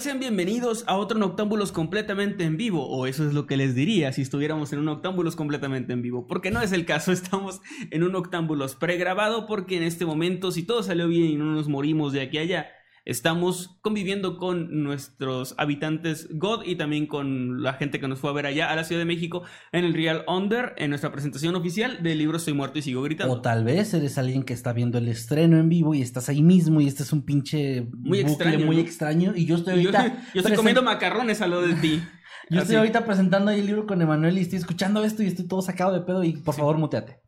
Sean bienvenidos a otro Noctámbulos completamente en vivo, o eso es lo que les diría si estuviéramos en un Noctámbulos completamente en vivo, porque no es el caso, estamos en un Noctámbulos pregrabado, porque en este momento, si todo salió bien y no nos morimos de aquí a allá, estamos conviviendo con nuestros habitantes God y también con la gente que nos fue a ver allá a la Ciudad de México en el Real Under, en nuestra presentación oficial del libro Soy muerto y sigo gritando. O tal vez eres alguien que está viendo el estreno en vivo y estás ahí mismo y este es un pinche Muy bucle extraño, muy ¿no? extraño y yo estoy yo, ahorita yo estoy comiendo macarrones a lo de ti. yo Así. estoy ahorita presentando ahí el libro con Emanuel y estoy escuchando esto y estoy todo sacado de pedo y por favor muteate.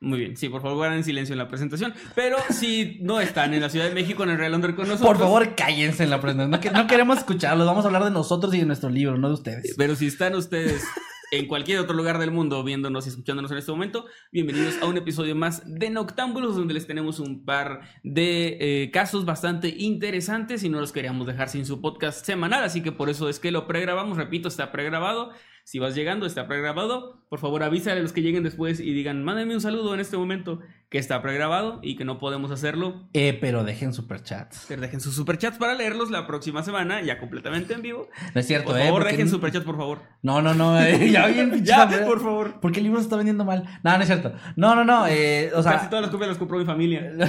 Muy bien, sí, por favor, guarden silencio en la presentación. Pero si no están en la Ciudad de México, en el Real Under con nosotros. Por favor, cállense en la presentación. No, que- no queremos escucharlos, vamos a hablar de nosotros y de nuestro libro, no de ustedes. Pero si están ustedes en cualquier otro lugar del mundo viéndonos y escuchándonos en este momento, bienvenidos a un episodio más de Noctámbulos, donde les tenemos un par de eh, casos bastante interesantes y no los queríamos dejar sin su podcast semanal, así que por eso es que lo pregrabamos. Repito, está pregrabado. Si vas llegando, está pregrabado. Por favor, avísale a los que lleguen después y digan, mándenme un saludo en este momento que está pregrabado y que no podemos hacerlo Eh, pero dejen superchats. pero dejen sus superchats para leerlos la próxima semana, ya completamente en vivo. No es cierto, Por eh. favor, porque- dejen superchats, por favor. No, no, no, eh, ya bien Ya, por favor. Porque el libro se está vendiendo mal. No, no es cierto. No, no, no. Eh, o sea, Casi todas las copias las compró mi familia. De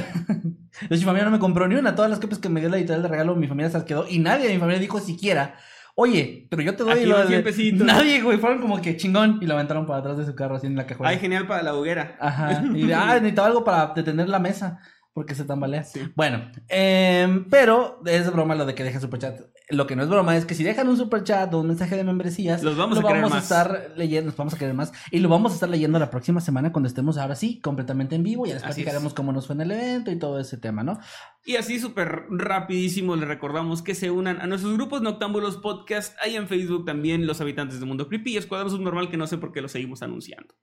hecho, mi familia no me compró ni una. Todas las copias que me dio la editorial de regalo, mi familia se las quedó. Y nadie de mi familia dijo siquiera, oye, pero yo te doy Aquí lo van de- 100 pesitos. Nadie, güey. Fueron como que chingón. Y lo aventaron para atrás de su carro, así en la cajuela. Ay, genial para la hoguera. Ajá. Y de, ah, necesitaba algo para detener la mesa. Porque se tambalea. Sí. Bueno, em, pero es broma lo de que dejen superchat. Lo que no es broma es que si dejan un superchat o un mensaje de membresías, Los vamos lo a vamos a estar leyendo, nos vamos a querer más. Y lo vamos a estar leyendo la próxima semana cuando estemos ahora sí, completamente en vivo. Ya les platicaremos cómo nos fue en el evento y todo ese tema, ¿no? Y así súper rapidísimo les recordamos que se unan a nuestros grupos Noctámbulos Podcast. Hay en Facebook también los habitantes de Mundo Creepy y Escuadrón Subnormal que no sé por qué lo seguimos anunciando.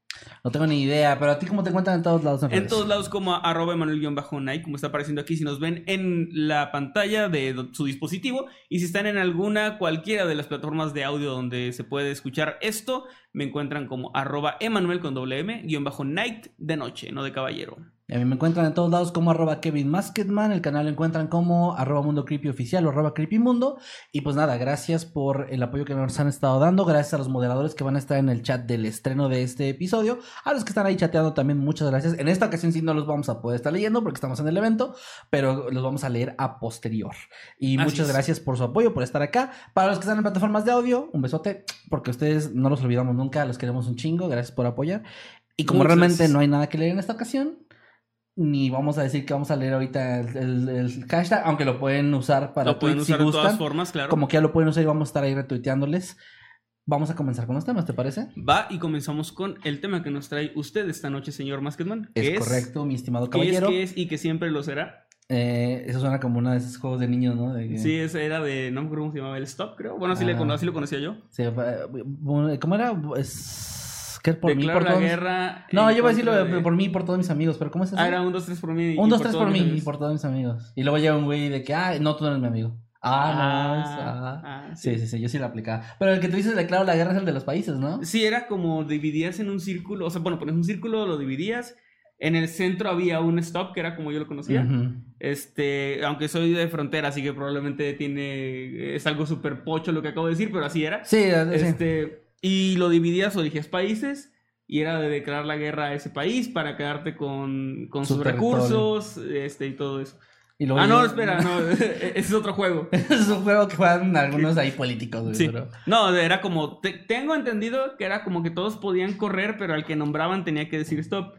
No tengo ni idea, pero a ti cómo te encuentran en todos lados. En todos lados como arroba Emanuel-Night, como está apareciendo aquí, si nos ven en la pantalla de su dispositivo y si están en alguna, cualquiera de las plataformas de audio donde se puede escuchar esto, me encuentran como arroba Emanuel con doble M, guion bajo Night de noche, no de caballero. A mí me encuentran en todos lados como arroba Kevin Masketman, el canal lo encuentran como arroba Mundo Creepy Oficial o arroba Creepy Mundo. Y pues nada, gracias por el apoyo que nos han estado dando, gracias a los moderadores que van a estar en el chat del estreno de este episodio, a los que están ahí chateando también, muchas gracias. En esta ocasión sí no los vamos a poder estar leyendo porque estamos en el evento, pero los vamos a leer a posterior. Y Así muchas es. gracias por su apoyo, por estar acá. Para los que están en plataformas de audio, un besote, porque ustedes no los olvidamos nunca, los queremos un chingo, gracias por apoyar. Y como Muchas realmente no hay nada que leer en esta ocasión, ni vamos a decir que vamos a leer ahorita el, el- el hashtag, aunque lo pueden usar para Lo pueden tweets si usar de gustan. todas formas, claro. Como que ya lo pueden usar y vamos a estar ahí retuiteándoles. Vamos a comenzar con los temas, ¿te parece? Va y comenzamos con el tema que nos trae usted esta noche, señor Masketman. Es, que correcto, mi estimado Que es, caballero. que es y que siempre lo será. Eh, eso suena como uno de esos juegos de niños, ¿no? De que- Sí, ese era de, no me acuerdo cómo se llamaba, el Stop, creo. Bueno, así, le Ah. así lo conocía yo. Sí, ¿Cómo era? Es... ¿Qué? Por mí, por la todos guerra. No, yo voy a decirlo de- por mí y por todos mis amigos, pero ¿cómo es eso? Ah, era un, dos, tres por mí. Un, dos, tres por mí y por todos mis amigos. Y luego llega un güey de que, ah, no, tú no eres mi amigo. Ah, no, ah. ah, Sí, sí, sí, yo sí la aplicaba. Pero el que tú dices declaro la guerra es el de los países, ¿no? Sí, era como dividías en un círculo, o sea, bueno, pones un círculo, lo dividías. En el centro había un stop, que era como yo lo conocía. Este, aunque soy de frontera, así que probablemente tiene. Es algo súper pocho lo que acabo de decir, pero así era. Sí, sí. Y lo dividías o dijías países, y era de declarar la guerra a ese país para quedarte con, con Su sus recursos, este, y todo eso. Y luego Ah, no, espera, no, ese es otro juego. es un juego que juegan algunos ahí políticos, güey. Sí. pero- No, era como, te- tengo entendido que era como que todos podían correr, pero al que nombraban tenía que decir stop.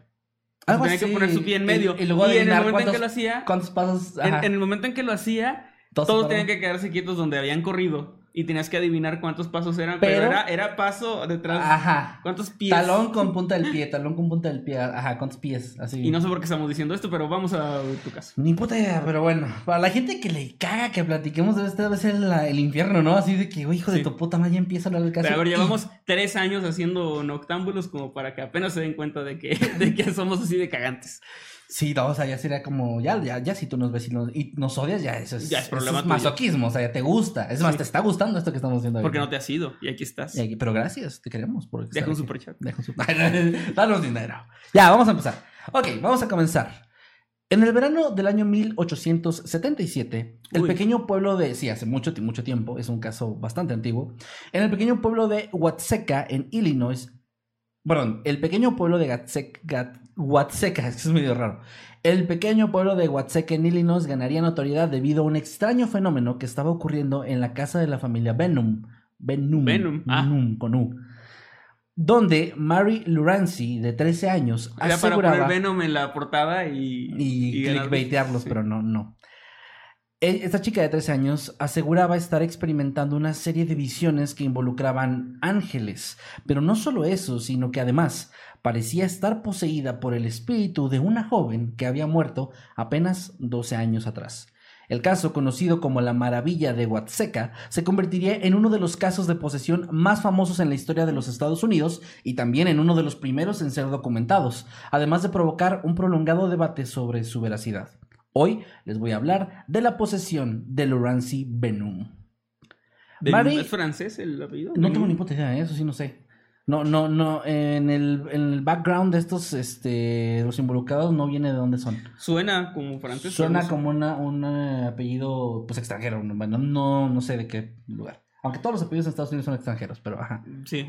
Algo tenía que así. poner su pie en medio. Y, y luego en el momento en que lo hacía, cuántos pasos. en, en el momento en que lo hacía, todos todos tenían que quedarse quietos donde habían corrido. Y tenías que adivinar cuántos pasos eran, pero, Pero- era, era paso detrás. Ajá. ¿Cuántos pies? Talón con punta del pie, talón con punta del pie. Ajá, ¿cuántos pies? Así. Y no sé por qué estamos diciendo esto, pero vamos a tu caso. Ni puta idea, pero bueno. Para la gente que le caga que platiquemos de este debe ser el infierno, ¿no? Así de que, güey, hijo de Sí. tu puta madre, ya empieza a hablar del caso. Pero a ver, llevamos tres años haciendo noctámbulos como para que apenas se den cuenta de que, de que somos así de cagantes. Sí, no, o sea, ya sería como, ya, ya, ya si tú nos ves y nos, y nos odias, ya eso es, Ya es eso problema tuyo. masoquismo, o sea, ya te gusta. Es más, Sí. te está gustando esto que estamos haciendo Porque no te has ido y aquí estás. Y aquí- Pero gracias, te queremos. Por Deja un superchat. Deja un super... Danos dinero. Ya, vamos a empezar. Ok, vamos a comenzar. En el verano del año 1877, el Uy. pequeño pueblo de... Sí, hace mucho, ti- mucho tiempo, es un caso bastante antiguo. En el pequeño pueblo de Watseka, en Illinois... Perdón, el pequeño pueblo de Gatsek- Gat- Watseka, es medio raro. El pequeño pueblo de Watseka en Illinois ganaría notoriedad debido a un extraño fenómeno que estaba ocurriendo en la casa de la familia Benham. Benham. Benham, ah. Benham, con U. Donde Mary Lurancy, de 13 años, Era para aseguraba... poner Venom en la portada y, y, ganar- clickbaitearlos, Sí. pero no, no. E- Esta chica de 13 años aseguraba estar experimentando una serie de visiones que involucraban ángeles, pero no solo eso, sino que además parecía estar poseída por el espíritu de una joven que había muerto apenas 12 años atrás. El caso, conocido como la Maravilla de Huatseca, se convertiría en uno de los casos de posesión más famosos en la historia de los Estados Unidos y también en uno de los primeros en ser documentados, además de provocar un prolongado debate sobre su veracidad. Hoy les voy a hablar de la posesión de Lurancy Benum. ¿Es francés el apellido? No tengo ni puta idea, ¿eh? eso sí no sé. No, no, no, en el, en el background de estos, este, los involucrados no viene de dónde son. Suena como francés. Suena no como una, un eh, apellido, pues, extranjero. no- Bueno, no, no sé de qué lugar. Aunque todos los apellidos en Estados Unidos son extranjeros, pero ajá. Sí.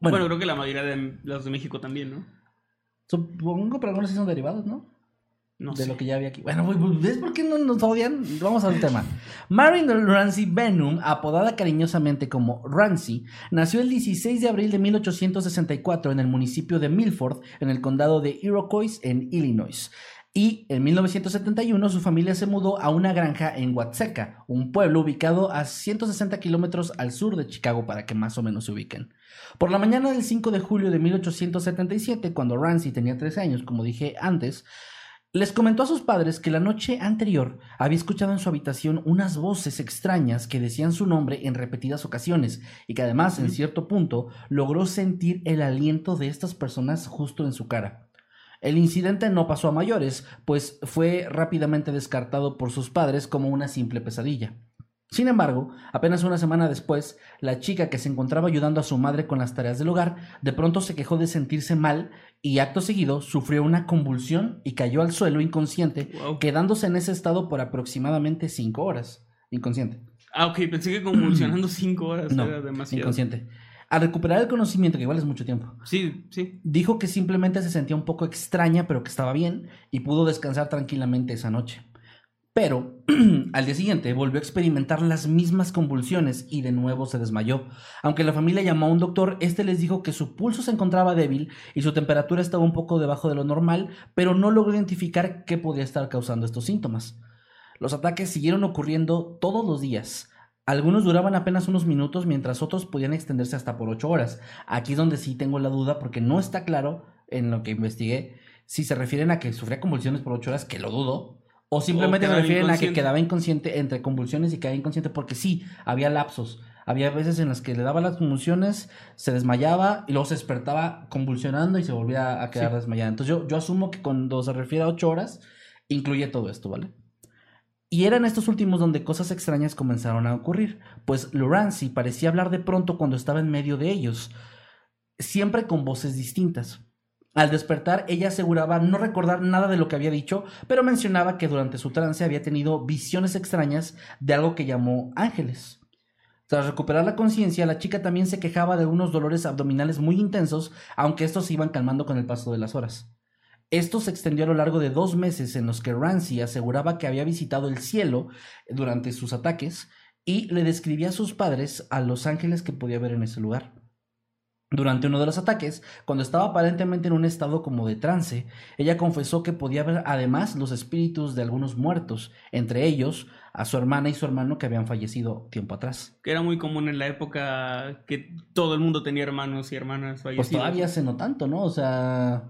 Bueno, Bueno, creo que la mayoría de los de México también, ¿no? supongo, pero algunos sí son derivados, ¿no? No de sé. lo que ya había aquí. Bueno, pues, pues, ¿ves por qué no nos odian? Vamos al tema. Marin Ramsey Benham, apodada cariñosamente como Ramsey, nació el 16 de abril de 1864 en el municipio de Milford, en el condado de Iroquois, en Illinois. Y en 1971 su familia se mudó a una granja en Watseka, un pueblo ubicado a 160 kilómetros al sur de Chicago para que más o menos se ubiquen. Por la mañana del 5 de julio de 1877, cuando Ramsey tenía 13 años, como dije antes, les comentó a sus padres que la noche anterior había escuchado en su habitación unas voces extrañas que decían su nombre en repetidas ocasiones y que además en cierto punto logró sentir el aliento de estas personas justo en su cara. El incidente no pasó a mayores, pues fue rápidamente descartado por sus padres como una simple pesadilla. Sin embargo, apenas una semana después, la chica que se encontraba ayudando a su madre con las tareas del hogar, de pronto se quejó de sentirse mal y acto seguido sufrió una convulsión y cayó al suelo inconsciente, Wow. quedándose en ese estado por aproximadamente cinco horas. Inconsciente. Ah, ok, pensé que convulsionando cinco horas No, era demasiado. Inconsciente. Al recuperar el conocimiento, que igual es mucho tiempo, Sí, sí. dijo que simplemente se sentía un poco extraña, pero que estaba bien y pudo descansar tranquilamente esa noche. Pero al día siguiente volvió a experimentar las mismas convulsiones y de nuevo se desmayó. Aunque la familia llamó a un doctor, este les dijo que su pulso se encontraba débil y su temperatura estaba un poco debajo de lo normal, pero no logró identificar qué podía estar causando estos síntomas. Los ataques siguieron ocurriendo todos los días. Algunos duraban apenas unos minutos, mientras otros podían extenderse hasta por ocho horas. Aquí es donde sí tengo la duda, porque no está claro en lo que investigué si se refieren a que sufría convulsiones por ocho horas, que lo dudo, o simplemente quedaba refieren a que quedaba inconsciente entre convulsiones y quedaba inconsciente, porque sí, había lapsos. Había veces en las que le daba las convulsiones, se desmayaba y luego se despertaba convulsionando y se volvía a quedar Sí. desmayada. Entonces yo, yo asumo que cuando se refiere a ocho horas, incluye todo esto, ¿vale? Y eran estos últimos donde cosas extrañas comenzaron a ocurrir, pues Lurancy parecía hablar de pronto cuando estaba en medio de ellos, siempre con voces distintas. Al despertar, ella aseguraba no recordar nada de lo que había dicho, pero mencionaba que durante su trance había tenido visiones extrañas de algo que llamó ángeles. Tras recuperar la conciencia, la chica también se quejaba de unos dolores abdominales muy intensos, aunque estos se iban calmando con el paso de las horas. Esto se extendió a lo largo de dos meses en los que Ramsey aseguraba que había visitado el cielo durante sus ataques y le describía a sus padres a los ángeles que podía ver en ese lugar. Durante uno de los ataques, cuando estaba aparentemente en un estado como de trance, ella confesó que podía ver además los espíritus de algunos muertos, entre ellos a su hermana y su hermano que habían fallecido tiempo atrás. Que era muy común en la época que todo el mundo tenía hermanos y hermanas fallecidos. Pues todavía hace no tanto, ¿no? O sea,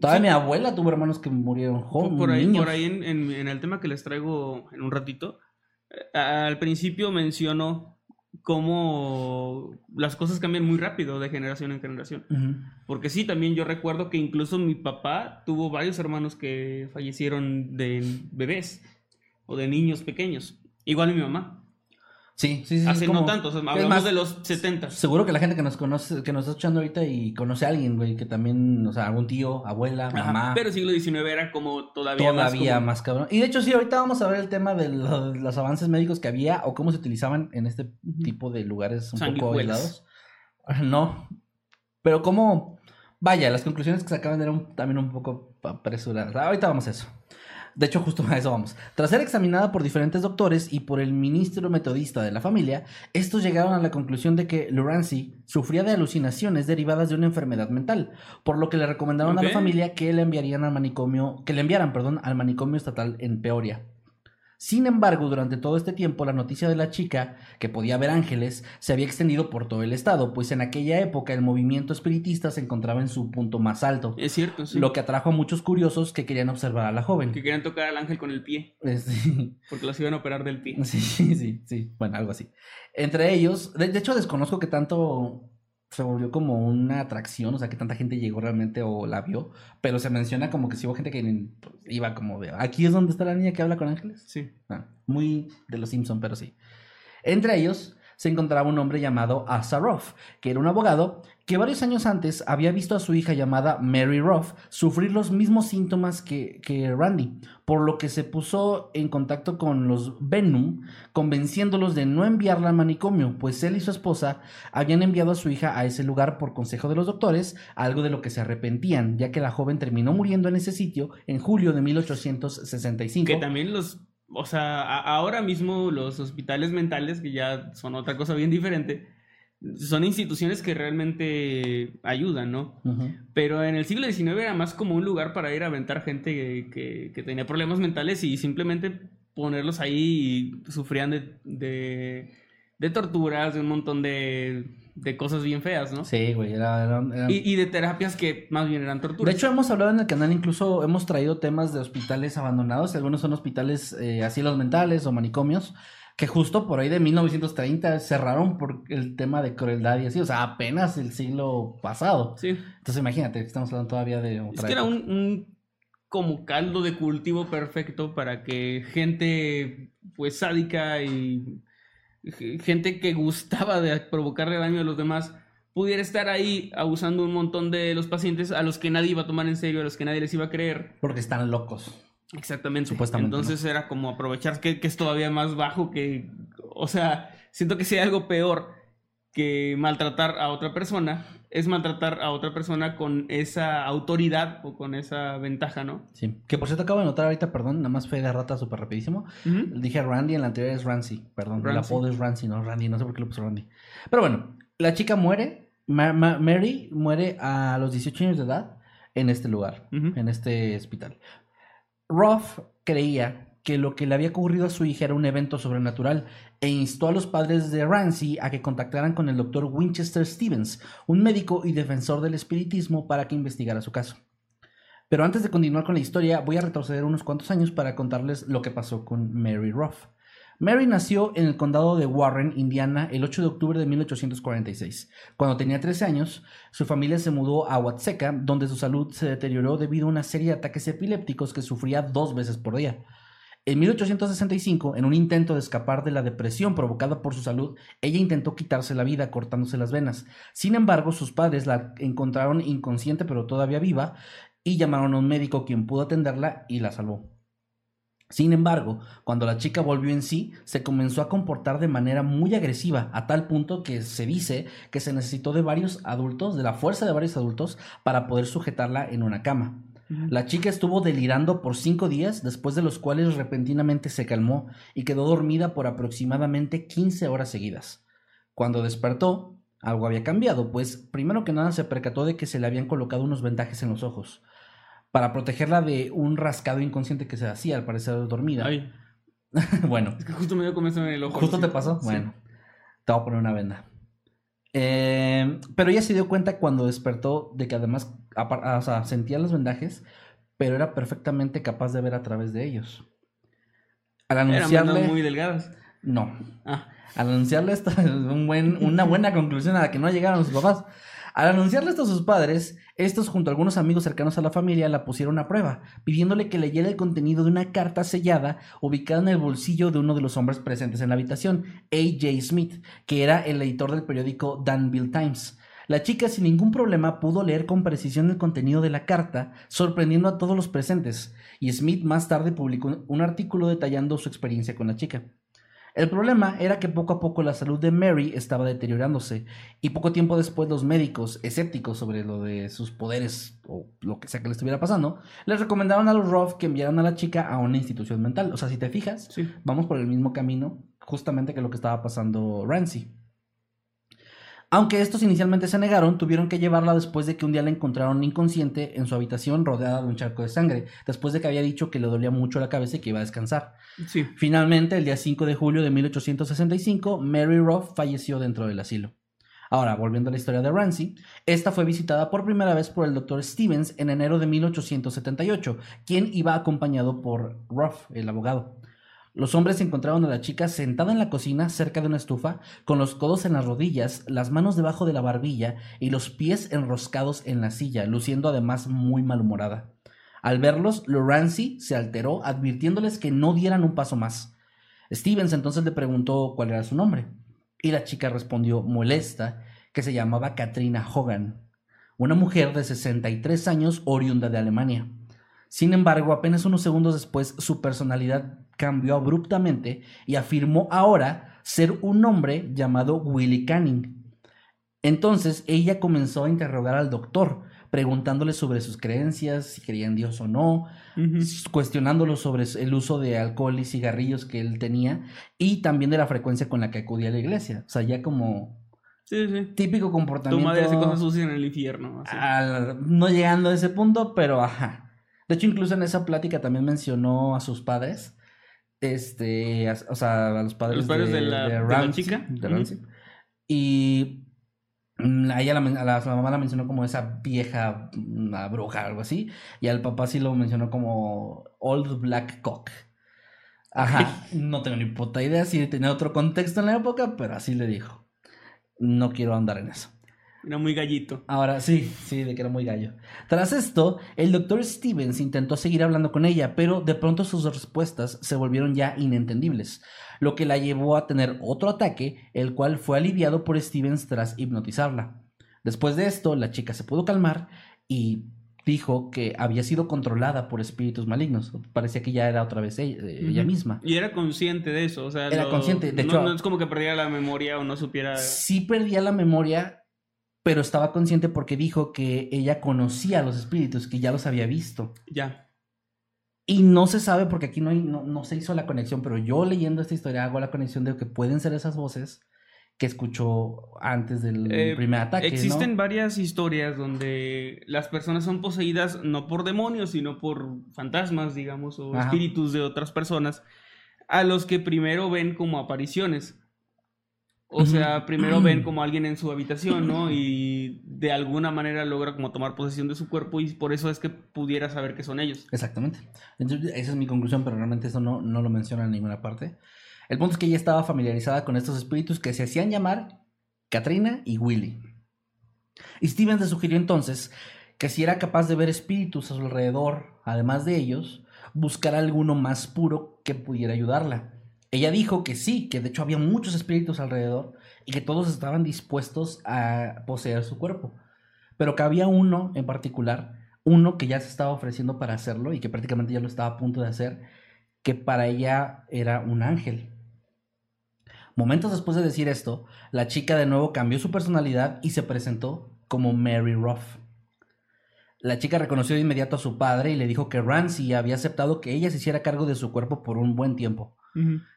todavía mi abuela tuvo hermanos que murieron jóvenes. Por ahí, niños. por ahí en, en- en el tema que les traigo en un ratito, eh, al principio menciono cómo las cosas cambian muy rápido de generación en generación. Porque sí, también yo recuerdo que incluso mi papá tuvo varios hermanos que fallecieron de bebés o de niños pequeños. Igual mi mamá. Sí, sí, sí. Hace como- no tanto, o sea, hablamos más, de los 70. Seguro que la gente que nos conoce, que nos está escuchando ahorita y conoce a alguien, güey, que también, o sea, algún tío, abuela, Ajá, mamá. Pero siglo XIX era como todavía, Todavía más. más, cabrón. Y de hecho, sí, ahorita vamos a ver el tema de lo- los avances médicos que había o cómo se utilizaban en este tipo de lugares un poco aislados. No. Pero cómo. Vaya, las conclusiones que sacaban eran también un poco apresuradas. Ahorita vamos a eso. De hecho, justo a eso vamos. Tras ser examinada por diferentes doctores y por el ministro metodista de la familia, estos llegaron a la conclusión de que Lurancy sufría de alucinaciones derivadas de una enfermedad mental, por lo que le recomendaron a la familia que le enviarían al manicomio, que le enviaran, perdón, al manicomio estatal en Peoria. Sin embargo, durante todo este tiempo, la noticia de la chica, que podía ver ángeles, se había extendido por todo el estado, pues en aquella época el movimiento espiritista se encontraba en su punto más alto, Es cierto, sí. lo que atrajo a muchos curiosos que querían observar a la joven. Que querían tocar al ángel con el pie, Este, porque los iban a operar del pie. Sí, sí, sí, bueno, algo así. Entre ellos, de, de hecho desconozco que tanto se volvió como una atracción, o sea, que tanta gente llegó realmente o la vio, pero se menciona como que si hubo gente que pues, iba como de, aquí es donde está la niña que habla con ángeles. Sí. Ah, muy de los Simpson, pero sí. Entre ellos se encontraba un hombre llamado Asa Ruff, que era un abogado que varios años antes había visto a su hija llamada Mary Ruff sufrir los mismos síntomas que, que Randy, por lo que se puso en contacto con los Venom, convenciéndolos de no enviarla al manicomio, pues él y su esposa habían enviado a su hija a ese lugar por consejo de los doctores, algo de lo que se arrepentían, ya que la joven terminó muriendo en ese sitio en julio de 1865. Que también los, o sea, a- ahora mismo los hospitales mentales, que ya son otra cosa bien diferente, son instituciones que realmente ayudan, ¿no? Pero en el siglo XIX era más como un lugar para ir a aventar gente que, que- que tenía problemas mentales y simplemente ponerlos ahí y sufrían de, de, de torturas, de un montón de, de cosas bien feas, ¿no? Sí, güey, era, Y, y de terapias que más bien eran torturas. De hecho, hemos hablado en el canal, incluso hemos traído temas de hospitales abandonados. Algunos son hospitales eh, asilos mentales o manicomios, que justo por ahí de 1930 cerraron por el tema de crueldad y así. O sea, apenas el siglo pasado. sí. Entonces, imagínate, estamos hablando todavía de otra Es que era un, un como caldo de cultivo perfecto para que gente pues sádica y gente que gustaba de provocarle daño a los demás pudiera estar ahí abusando un montón de los pacientes a los que nadie iba a tomar en serio, a los que nadie les iba a creer. Porque están locos. Exactamente. Supuestamente, Entonces era como aprovechar que, que es todavía más bajo que... O sea, siento que si hay algo peor que maltratar a otra persona, es maltratar a otra persona con esa autoridad o con esa ventaja, ¿no? Sí. Que por cierto acabo de notar ahorita, perdón, nada más fue de rata súper rapidísimo. Ujú. Dije Randy, en la anterior es Rancy, perdón. El Rancy. apodo es Rancy, no Randy, no sé por qué lo puso Randy. Pero bueno, la chica muere, Ma- Ma- Mary muere a los 18 años de edad en este lugar, Ujú. en este hospital. Ruff creía que lo que le había ocurrido a su hija era un evento sobrenatural e instó a los padres de Rancy a que contactaran con el doctor Winchester Stevens, un médico y defensor del espiritismo, para que investigara su caso. Pero antes de continuar con la historia, voy a retroceder unos cuantos años para contarles lo que pasó con Mary Ruff. Mary nació en el condado de Warren, Indiana, el 8 de octubre de 1846. Cuando tenía 13 años, su familia se mudó a Watseka, donde su salud se deterioró debido a una serie de ataques epilépticos que sufría dos veces por día. En 1865, en un intento de escapar de la depresión provocada por su salud, ella intentó quitarse la vida cortándose las venas. Sin embargo, sus padres la encontraron inconsciente pero todavía viva y llamaron a un médico quien pudo atenderla y la salvó. Sin embargo, cuando la chica volvió en sí, se comenzó a comportar de manera muy agresiva, a tal punto que se dice que se necesitó de varios adultos, de la fuerza de varios adultos, para poder sujetarla en una cama. La chica estuvo delirando por cinco días, después de los cuales repentinamente se calmó y quedó dormida por aproximadamente 15 horas seguidas. Cuando despertó, algo había cambiado, pues primero que nada se percató de que se le habían colocado unos vendajes en los ojos, para protegerla de un rascado inconsciente que se hacía al parecer dormida. Ay, bueno, es que justo me dio comenzó en el ojo. ¿Justo te pasó? Sí. Bueno, te voy a poner una venda. Eh, pero ella se dio cuenta cuando despertó de que además o sea, sentía los vendajes, pero era perfectamente capaz de ver a través de ellos. Al anunciarle... muy delgadas. No. Ah, Al anunciarle esto, es un buen, una buena conclusión a la que no llegaron sus papás. Al anunciarle esto a sus padres, estos junto a algunos amigos cercanos a la familia la pusieron a prueba, pidiéndole que leyera el contenido de una carta sellada ubicada en el bolsillo de uno de los hombres presentes en la habitación, A.J. Smith, que era el editor del periódico Danville Times. La chica sin ningún problema pudo leer con precisión el contenido de la carta, sorprendiendo a todos los presentes, y Smith más tarde publicó un artículo detallando su experiencia con la chica. El problema era que poco a poco la salud de Mary estaba deteriorándose y poco tiempo después los médicos, escépticos sobre lo de sus poderes o lo que sea que le estuviera pasando, les recomendaron a los Ruff que enviaran a la chica a una institución mental. O sea, si te fijas, sí. vamos por el mismo camino justamente que lo que estaba pasando Rancy. Aunque estos inicialmente se negaron, tuvieron que llevarla después de que un día la encontraron inconsciente en su habitación rodeada de un charco de sangre, después de que había dicho que le dolía mucho la cabeza y que iba a descansar. Sí. Finalmente, el día 5 de julio de 1865, Mary Ruff falleció dentro del asilo. Ahora, volviendo a la historia de Rancy, esta fue visitada por primera vez por el Dr. Stevens en enero de 1878, quien iba acompañado por Ruff, el abogado. Los hombres encontraron a la chica sentada en la cocina cerca de una estufa, con los codos en las rodillas, las manos debajo de la barbilla y los pies enroscados en la silla, luciendo además muy malhumorada. Al verlos, Lorancy se alteró, advirtiéndoles que no dieran un paso más. Stevens entonces le preguntó cuál era su nombre, y la chica respondió molesta que se llamaba Katrina Hogan, una mujer de 63 años oriunda de Alemania. Sin embargo, apenas unos segundos después, su personalidad cambió abruptamente y afirmó ahora ser un hombre llamado Willie Canning. Entonces ella comenzó a interrogar al doctor, preguntándole sobre sus creencias, si creía en Dios o no, cuestionándolo sobre el uso de alcohol y cigarrillos que él tenía y también de la frecuencia con la que acudía a la iglesia. O sea, ya como Sí, sí. típico Tu comportamiento. madre hace cosas sucias en el infierno. así. al- no llegando a ese punto, pero ajá. De hecho, incluso en esa plática también mencionó a sus padres. Este, o sea, a los padres, los padres de la- de la Ramsey, chica. de Ujú. Ramsey. Y mm, a ella la, a la, a la mamá la mencionó como esa vieja mm, la bruja, algo así. Y al papá sí lo mencionó como Old Black Cock. Ajá, no tengo ni puta idea si tenía otro contexto en la época, pero así le dijo. No quiero andar en eso. Era muy gallito. Ahora sí, sí, de que era muy gallo. Tras esto, el doctor Stevens intentó seguir hablando con ella, pero de pronto sus respuestas se volvieron ya inentendibles, lo que la llevó a tener otro ataque, el cual fue aliviado por Stevens tras hipnotizarla. Después de esto, la chica se pudo calmar y dijo que había sido controlada por espíritus malignos. Parecía que ya era otra vez ella, ella Ujú. misma. Y era consciente de eso. O sea, Era lo- consciente, de no, hecho- no es como que perdiera la memoria o no supiera. Sí perdía la memoria, pero estaba consciente porque dijo que ella conocía a los espíritus, que ya los había visto. Ya. Y no se sabe porque aquí no, hay, no, no se hizo la conexión, pero yo leyendo esta historia hago la conexión de que pueden ser esas voces que escuchó antes del Eh, primer ataque. ¿no? Existen varias historias donde las personas son poseídas no por demonios, sino por fantasmas, digamos, o Ajá. espíritus de otras personas, a los que primero ven como apariciones. O sea, primero ven como alguien en su habitación, ¿no? Y de alguna manera logra como tomar posesión de su cuerpo y por eso es que pudiera saber que son ellos. Exactamente. Entonces, esa es mi conclusión, pero realmente eso no, no lo menciona en ninguna parte. El punto es que ella estaba familiarizada con estos espíritus que se hacían llamar Katrina y Willy. Y Stevens le sugirió entonces que si era capaz de ver espíritus a su alrededor, además de ellos, buscar alguno más puro que pudiera ayudarla. Ella dijo que sí, que de hecho había muchos espíritus alrededor y que todos estaban dispuestos a poseer su cuerpo. Pero que había uno en particular, uno que ya se estaba ofreciendo para hacerlo y que prácticamente ya lo estaba a punto de hacer, que para ella era un ángel. Momentos después de decir esto, la chica de nuevo cambió su personalidad y se presentó como Mary Ruff. La chica reconoció de inmediato a su padre y le dijo que Ramsey había aceptado que ella se hiciera cargo de su cuerpo por un buen tiempo.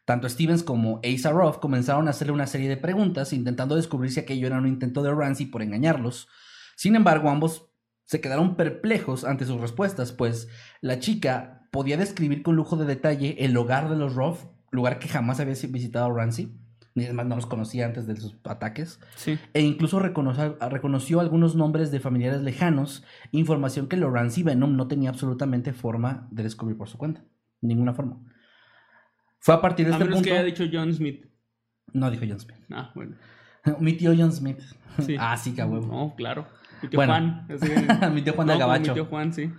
Tanto Stevens como Asa Roth comenzaron a hacerle una serie de preguntas intentando descubrir si aquello era un intento de Ramsey por engañarlos. Sin embargo, ambos se quedaron perplejos ante sus respuestas, pues la chica podía describir con lujo de detalle el hogar de los Roth, lugar que jamás había visitado Ramsey, ni además no los conocía antes de sus ataques, Sí. e incluso reconoció, reconoció algunos nombres de familiares lejanos, información que Lawrence y Venom no tenía absolutamente forma de descubrir por su cuenta, ninguna forma. Fue a partir de A este menos punto... que haya dicho John Smith. No dijo John Smith. Ah, bueno. Mi tío John Smith. Sí. Ah, sí, huevo. No, claro. Mi tío Bueno. Juan. Mi tío Juan No, del Gabacho. Mi tío Juan, sí.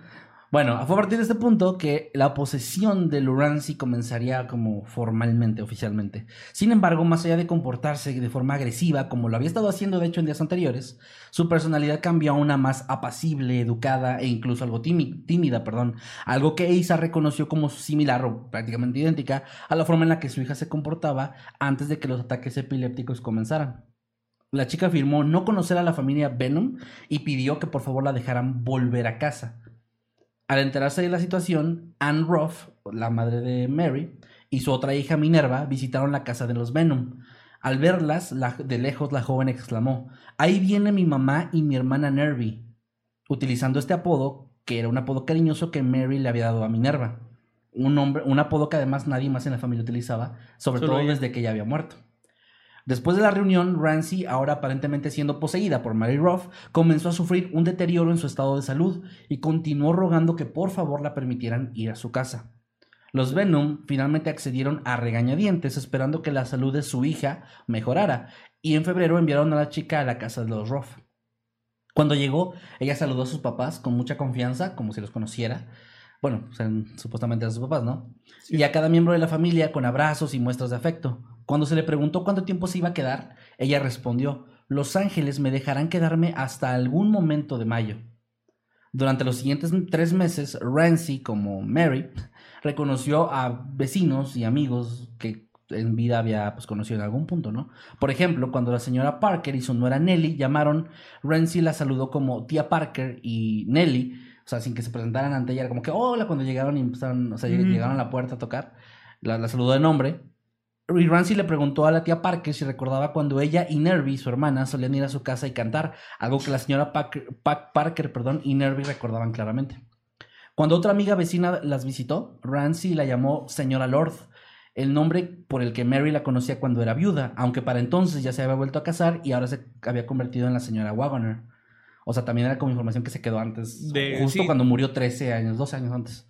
Bueno, fue a partir de este punto que la posesión de Lurancy comenzaría como formalmente, oficialmente. Sin embargo, más allá de comportarse de forma agresiva, como lo había estado haciendo de hecho en días anteriores, su personalidad cambió a una más apacible, educada e incluso algo tími- tímida, perdón. Algo que Isa reconoció como similar o prácticamente idéntica a la forma en la que su hija se comportaba antes de que los ataques epilépticos comenzaran. La chica afirmó no conocer a la familia Venom y pidió que por favor la dejaran volver a casa. Al enterarse de la situación, Anne Ruff, la madre de Mary, y su otra hija Minerva visitaron la casa de los Venom. Al verlas, la- de lejos la joven exclamó, Ahí viene mi mamá y mi hermana Nervy, utilizando este apodo, que era un apodo cariñoso que Mary le había dado a Minerva. Un, nombre, un apodo que además nadie más en la familia utilizaba, sobre Solo todo ella. desde que ella había muerto. Después de la reunión, Ramsey, ahora aparentemente siendo poseída por Mary Ruff, comenzó a sufrir un deterioro en su estado de salud y continuó rogando que por favor la permitieran ir a su casa. Los Venom finalmente accedieron a regañadientes esperando que la salud de su hija mejorara y en febrero enviaron a la chica a la casa de los Ruff. Cuando llegó, ella saludó a sus papás con mucha confianza, como si los conociera. Bueno, o sea, supuestamente a sus papás, ¿no? Sí. Y a cada miembro de la familia con abrazos y muestras de afecto. Cuando se le preguntó cuánto tiempo se iba a quedar, ella respondió, Los ángeles me dejarán quedarme hasta algún momento de mayo. Durante los siguientes tres meses, Ramsey, como Mary, reconoció a vecinos y amigos que en vida había pues, conocido en algún punto, ¿no? Por ejemplo, cuando la señora Parker y su nuera Nelly llamaron, Ramsey la saludó como tía Parker y Nelly, o sea, sin que se presentaran ante ella, era como que hola cuando llegaron y empezaron, o sea, llegaron a la puerta a tocar, la, la saludó de nombre. Y Ramsey le preguntó a la tía Parker si recordaba cuando ella y Nervy, su hermana, solían ir a su casa y cantar, algo que la señora Parker, Pa- Parker perdón, y Nervy recordaban claramente. Cuando otra amiga vecina las visitó, Ramsey la llamó señora Lord, el nombre por el que Mary la conocía cuando era viuda, aunque para entonces ya se había vuelto a casar y ahora se había convertido en la señora Wagoner. O sea, también era como información que se quedó antes, De- justo sí. cuando murió 13 años, 12 años antes.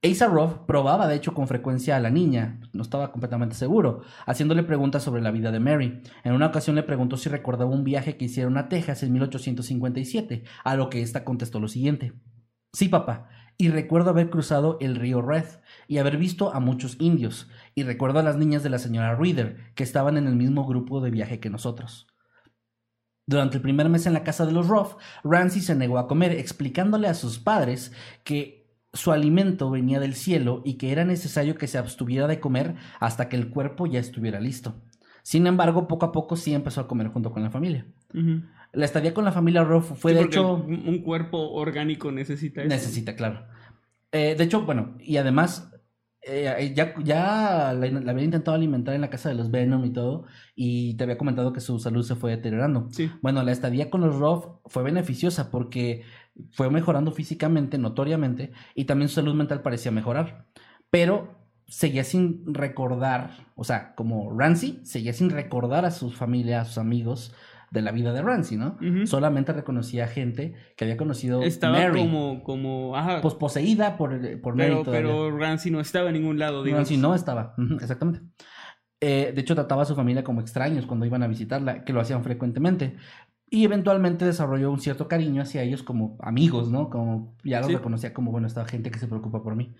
Asa Roth probaba de hecho con frecuencia a la niña, no estaba completamente seguro, haciéndole preguntas sobre la vida de Mary. En una ocasión le preguntó si recordaba un viaje que hicieron a Texas en 1857, a lo que ésta contestó lo siguiente. Sí, papá, y recuerdo haber cruzado el río Red y haber visto a muchos indios, y recuerdo a las niñas de la señora Reader, que estaban en el mismo grupo de viaje que nosotros. Durante el primer mes en la casa de los Ruff, Ramsey se negó a comer, explicándole a sus padres que su alimento venía del cielo y que era necesario que se abstuviera de comer hasta que el cuerpo ya estuviera listo. Sin embargo, poco a poco sí empezó a comer junto con la familia. La estadía con la familia Ruff fue Sí, de hecho... Un, cuerpo orgánico necesita eso. Necesita, claro. Eh, de hecho, bueno, y además, eh, ya, ya la, la había intentado alimentar en la casa de los Venom y todo, y te había comentado que su salud se fue deteriorando. Sí. Bueno, la estadía con los Ruff fue beneficiosa porque fue mejorando físicamente, notoriamente, y también su salud mental parecía mejorar. Pero seguía sin recordar, o sea, como Ramsey, seguía sin recordar a su familia, a sus amigos de la vida de Ramsey, ¿no? Solamente reconocía gente que había conocido Estaba Mary, como, como, ajá, pues poseída por, por Mary pero, todavía. pero Ramsey no estaba en ningún lado, digamos. Ramsey no estaba, exactamente. Eh, de hecho, trataba a su familia como extraños cuando iban a visitarla, que lo hacían frecuentemente. Y eventualmente desarrolló un cierto cariño hacia ellos como amigos, ¿no? Como ya los Sí. reconocía como, bueno, esta gente que se preocupa por mí.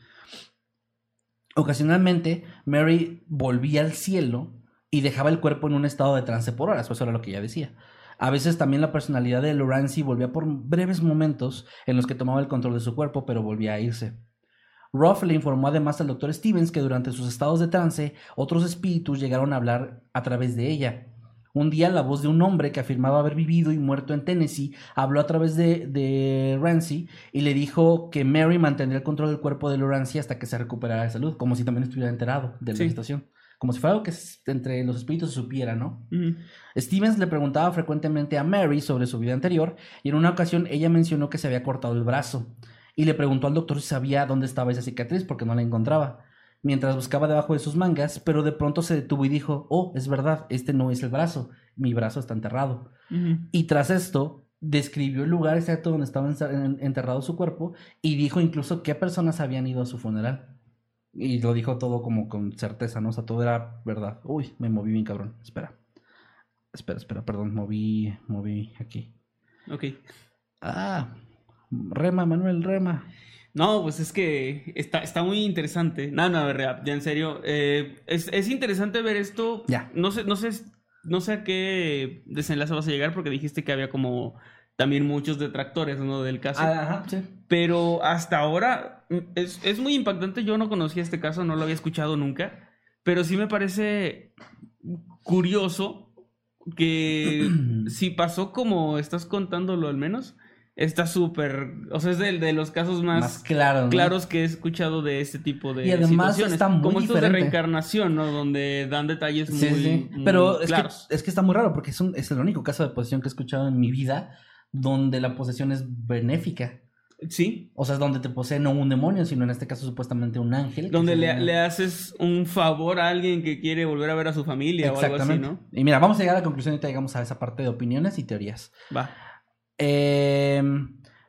Ocasionalmente, Mary volvía al cielo y dejaba el cuerpo en un estado de trance por horas, pues eso era lo que ella decía. A veces también la personalidad de Lorancy volvía por breves momentos en los que tomaba el control de su cuerpo, pero volvía a irse. Ruff le informó además al Dr. Stevens que durante sus estados de trance otros espíritus llegaron a hablar a través de ella. Un día la voz de un hombre que afirmaba haber vivido y muerto en Tennessee habló a través de, de Rancy y le dijo que Mary mantendría el control del cuerpo de Rancy hasta que se recuperara de salud, como si también estuviera enterado de la Sí. situación. Como si fuera algo que entre los espíritus se supiera, ¿no? Stevens le preguntaba frecuentemente a Mary sobre su vida anterior y en una ocasión ella mencionó que se había cortado el brazo y le preguntó al doctor si sabía dónde estaba esa cicatriz porque no la encontraba. Mientras buscaba debajo de sus mangas, pero de pronto se detuvo y dijo, oh, es verdad, este no es el brazo, mi brazo está enterrado. Y tras esto, describió el lugar exacto donde estaba enterrado su cuerpo y dijo incluso qué personas habían ido a su funeral. Y lo dijo todo como con certeza, ¿no? O sea, todo era verdad. Uy, me moví bien cabrón. Espera. Espera, espera, perdón, moví, moví aquí. Ok. Ah, rema, Manuel, rema. No, pues es que está, está muy interesante. No, no, ya en serio. eh, es, es interesante ver esto. Ya. No sé, no sé, no sé a qué desenlace vas a llegar porque dijiste que había como también muchos detractores, ¿no? Del caso. Ajá, sí. Pero hasta ahora mm, es, es muy impactante. Yo no conocía este caso, no lo había escuchado nunca. Pero sí me parece curioso que si pasó como estás contándolo al menos, está súper... O sea, es de, de los casos más, Más claro. ¿no? claros que he escuchado de este tipo de Y además situaciones. está muy como estos de reencarnación, ¿no? Donde dan detalles muy, Sí, muy Pero es que, claros. es que está muy raro porque es, un- es el único caso de posesión que he escuchado en mi vida donde la posesión es benéfica. Sí, O sea, es donde te posee no un demonio, sino en este caso supuestamente un ángel. que donde le, le haces un favor a alguien que quiere volver a ver a su familia o algo así. ¿no? Y mira, vamos a llegar a la conclusión y ahorita llegamos a esa parte de opiniones y teorías. Va. Eh,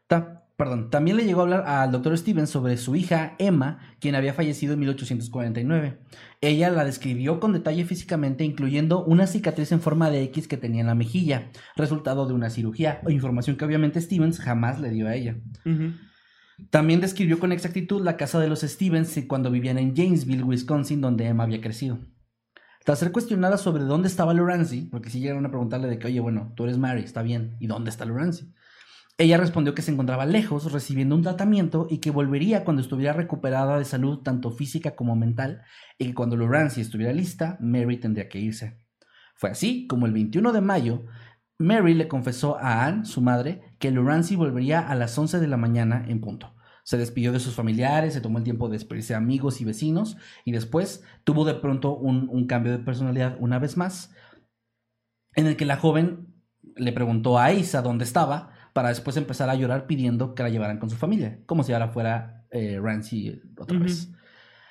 ta- perdón, también le llegó a hablar al doctor Stevens sobre su hija Emma, quien había fallecido en 1849. Ella la describió con detalle físicamente, incluyendo una cicatriz en forma de X que tenía en la mejilla, resultado de una cirugía, información que obviamente Stevens jamás le dio a ella. También describió con exactitud la casa de los Stevens cuando vivían en Janesville, Wisconsin, donde Emma había crecido. Tras ser cuestionada sobre dónde estaba Lorenzi, porque si llegaron a preguntarle de que, oye, bueno, tú eres Mary, está bien, ¿y dónde está Lorenzi? Ella respondió que se encontraba lejos, recibiendo un tratamiento y que volvería cuando estuviera recuperada de salud, tanto física como mental, y que cuando Lorenzi estuviera lista, Mary tendría que irse. Fue así como el 21 de mayo, Mary le confesó a Anne, su madre, que Lorenzi volvería a las 11 de la mañana en punto. Se despidió de sus familiares, se tomó el tiempo de despedirse de amigos y vecinos y después tuvo de pronto un, un cambio de personalidad una vez más, en el que la joven le preguntó a Isa dónde estaba para después empezar a llorar pidiendo que la llevaran con su familia, como si ahora fuera eh, Rancy otra vez.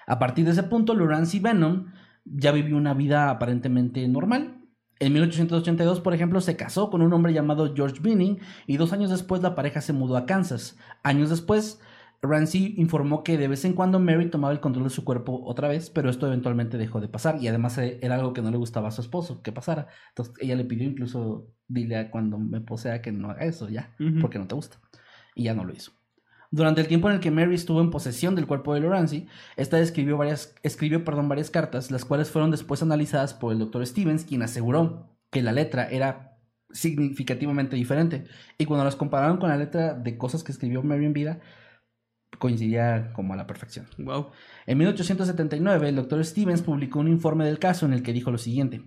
A partir de ese punto, Lorenzi Venom ya vivió una vida aparentemente normal. En 1882, por ejemplo, se casó con un hombre llamado George Binning y dos años después la pareja se mudó a Kansas. Años después, Rancy informó que de vez en cuando Mary tomaba el control de su cuerpo otra vez, pero esto eventualmente dejó de pasar y además eh, era algo que no le gustaba a su esposo que pasara. Entonces ella le pidió incluso dile a cuando me posea que no haga eso ya, porque no te gusta. Y ya no lo hizo. Durante el tiempo en el que Mary estuvo en posesión del cuerpo de Lorenzi, esta escribió varias, escribió, perdón, varias cartas, las cuales fueron después analizadas por el doctor Stevens, quien aseguró que la letra era significativamente diferente. Y cuando las compararon con la letra de cosas que escribió Mary en vida, coincidía como a la perfección. Wow. En 1879, el doctor Stevens publicó un informe del caso en el que dijo lo siguiente.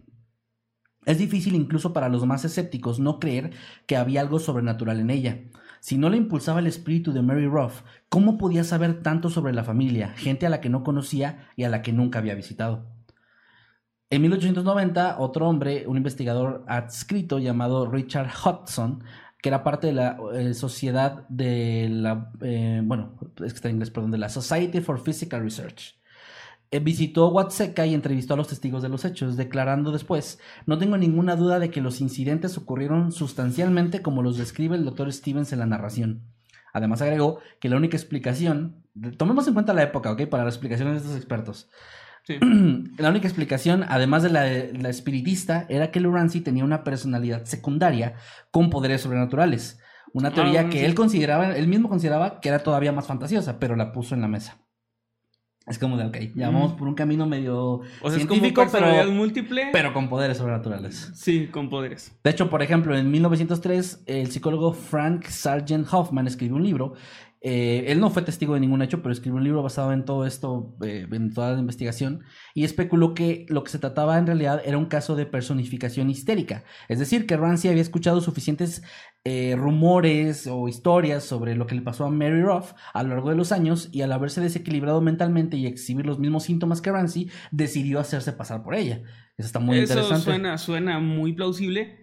Es difícil incluso para los más escépticos no creer que había algo sobrenatural en ella. Si no le impulsaba el espíritu de Mary Ruff, ¿cómo podía saber tanto sobre la familia, gente a la que no conocía y a la que nunca había visitado? En 1890, otro hombre, un investigador adscrito llamado Richard Hudson, que era parte de la eh, sociedad de la, eh, bueno, es está en inglés, perdón, de la Society for Physical Research. Eh, visitó Huatseca y entrevistó a los testigos de los hechos, declarando después, no tengo ninguna duda de que los incidentes ocurrieron sustancialmente como los describe el doctor Stevens en la narración. Además agregó que la única explicación, tomemos en cuenta la época, ¿ok? Para las explicaciones de estos expertos. Sí. La única explicación, además de la, la espiritista, era que Lurancy tenía una personalidad secundaria con poderes sobrenaturales. Una Ah, teoría que sí. él consideraba, él mismo consideraba que era todavía más fantasiosa, pero la puso en la mesa. Es como de, ok, ya Mm. vamos por un camino medio O sea, es como científico, pero, múltiple, pero con poderes sobrenaturales. sí, con poderes. De hecho, por ejemplo, en 1903, el psicólogo Frank Sargent Hoffman escribió un libro Eh, él no fue testigo de ningún hecho, pero escribió un libro basado en todo esto, eh, en toda la investigación, y especuló que lo que se trataba en realidad era un caso de personificación histérica. Es decir, que Ramsey había escuchado suficientes eh, rumores o historias sobre lo que le pasó a Mary Ruff a lo largo de los años, y al haberse desequilibrado mentalmente y exhibir los mismos síntomas que Ramsey, decidió hacerse pasar por ella. Eso está muy Eso interesante. suena, suena muy plausible.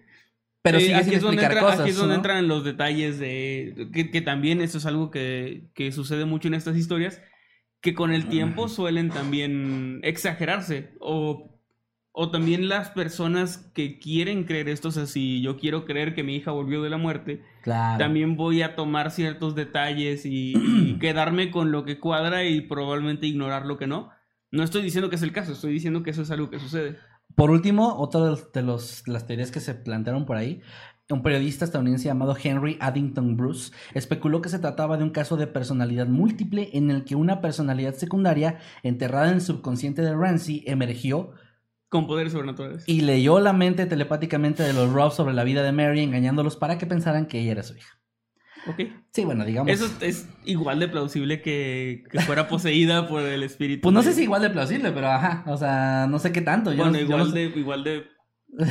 Pero Eh, sigue aquí, sin es donde explicar entra- cosas. aquí es donde ¿no? entran los detalles de. Que, que también eso es algo que, que sucede mucho en estas historias. Que con el tiempo suelen también exagerarse. O, o también las personas que quieren creer esto. O sea, si yo quiero creer que mi hija volvió de la muerte, Claro. también voy a tomar ciertos detalles y, y quedarme con lo que cuadra y probablemente ignorar lo que no. No estoy diciendo que es el caso, estoy diciendo que eso es algo que sucede. Por último, otra de, los- de las teorías que se plantearon por ahí, un periodista estadounidense llamado Henry Addington Bruce especuló que se trataba de un caso de personalidad múltiple en el que una personalidad secundaria enterrada en el subconsciente de Ramsey emergió Con poderes sobrenaturales. y leyó la mente telepáticamente de los Ruff sobre la vida de Mary, engañándolos para que pensaran que ella era su hija. Ok. Sí, bueno, digamos. Eso es igual de plausible que, que fuera poseída por el espíritu. Pues no sé si igual de plausible, pero ajá, o sea, no sé qué tanto. Yo Bueno, no- yo igual no sé. de. Igual de.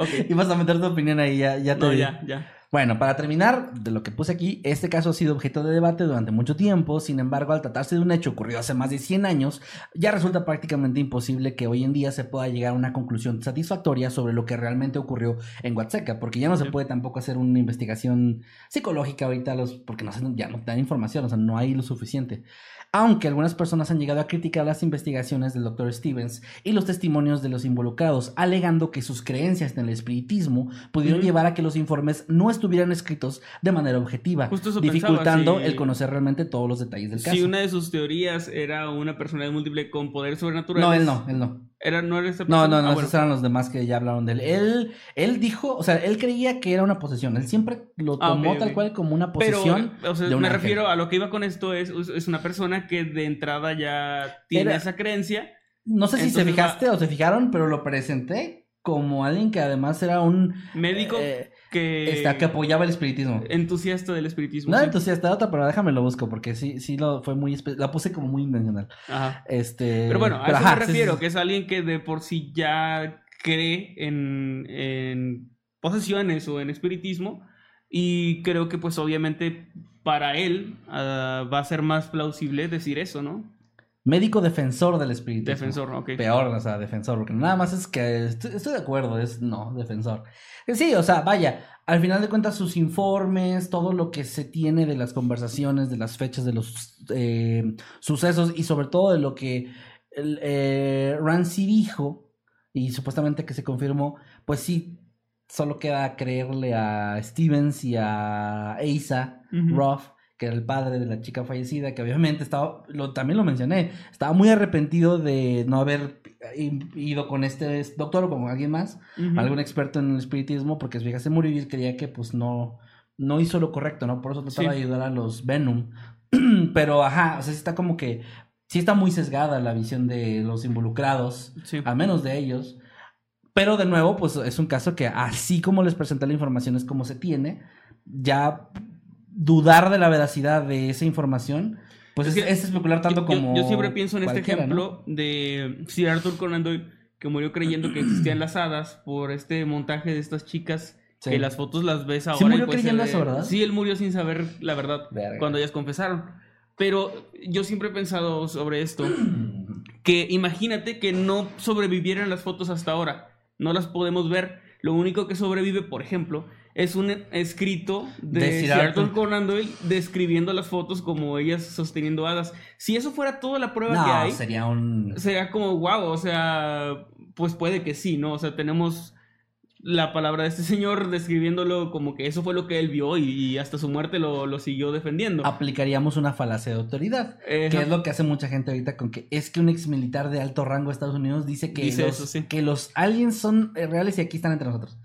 Ok. Ibas a meter tu opinión ahí, ya, ya te No, ya, ya. Bueno, para terminar, de lo que puse aquí, este caso ha sido objeto de debate durante mucho tiempo, sin embargo, al tratarse de un hecho ocurrido hace más de 100 años, ya resulta prácticamente imposible que hoy en día se pueda llegar a una conclusión satisfactoria sobre lo que realmente ocurrió en Huatseca, porque ya no se puede tampoco hacer una investigación psicológica ahorita, los, porque no, ya no dan información, o sea, no hay lo suficiente. Aunque algunas personas han llegado a criticar las investigaciones del Dr. Stevens y los testimonios de los involucrados, alegando que sus creencias en el espiritismo pudieron llevar a que los informes no estuvieran escritos de manera objetiva, dificultando pensaba, sí. el conocer realmente todos los detalles del caso. Si una de sus teorías era una personalidad múltiple con poderes sobrenaturales. No, él no, él no. Era, no era No, no, no, Ah, esos bueno. eran los demás que ya hablaron de él. Él, él dijo, o sea, él creía que era una posesión. Él siempre lo Ah, tomó tal cual como una Pero, posesión. o sea, de me refiero a lo que iba con esto es, es una persona que de entrada ya tiene Era- esa creencia. No sé si se fijaste o se fijaron, pero lo presenté como alguien que además era un Médico eh, que, está- que apoyaba el espiritismo. entusiasta del espiritismo. No sí. entusiasta otra, pero déjame lo busco porque sí, sí lo fue muy la puse como muy intencional. Ajá. Este, Pero bueno, a eso ajá, me refiero, sí, sí. que es alguien que de por sí ya cree en, en posesiones o en espiritismo. Y creo que pues obviamente para él ah, va a ser más plausible decir eso, ¿no? Médico defensor del espiritismo. Defensor, ok. Peor, o sea, defensor, porque nada más es que estoy, estoy de acuerdo, es no, defensor. Eh, Sí, o sea, vaya, al final de cuentas sus informes, todo lo que se tiene de las conversaciones, de las fechas, de los eh, sucesos y sobre todo de lo que eh, Ramsey dijo y supuestamente que se confirmó, pues sí, solo queda creerle a Stevens y a Asa Ujú. Ruff, que era el padre de la chica fallecida, que obviamente estaba, lo, también lo mencioné, estaba muy arrepentido de no haber ido con este doctor o con alguien más, Ujú. algún experto en el espiritismo, porque su hija se murió y él creía que pues no, no hizo lo correcto, ¿no? Por eso trataba Sí. de ayudar a los Venom. Pero, ajá, o sea, sí está como que, sí está muy sesgada la visión de los involucrados, Sí. al menos de ellos. Pero de nuevo, pues es un caso que así como les presenté la información es como se tiene, ya dudar de la veracidad de esa información, pues Es es, que es especular tanto yo, como... yo siempre pienso en este cualquiera, ¿no? ejemplo de Sir Arthur Conan Doyle, que murió creyendo que existían las hadas por este montaje de estas chicas. Sí. Que las fotos las ves ahora. Sí murió y puede creyendo eso, ¿verdad? Sí, él murió sin saber la verdad Verga. cuando ellas confesaron. Pero yo siempre he pensado sobre esto, que imagínate que no sobrevivieran las fotos hasta ahora, no las podemos ver. Lo único que sobrevive, por ejemplo, es un escrito de, De Sir Arthur. Conan Doyle describiendo las fotos como ellas sosteniendo hadas. Si eso fuera toda la prueba que hay, sería un... sería como wow, o sea, pues puede que sí, ¿no? O sea, tenemos la palabra de este señor describiéndolo como que eso fue lo que él vio y, y hasta su muerte lo, lo siguió defendiendo. Aplicaríamos una falacia de autoridad. Que es lo que hace mucha gente ahorita con que es que un ex militar de alto rango de Estados Unidos dice que, Dice los, eso, sí. que los aliens son eh, reales y aquí están entre nosotros.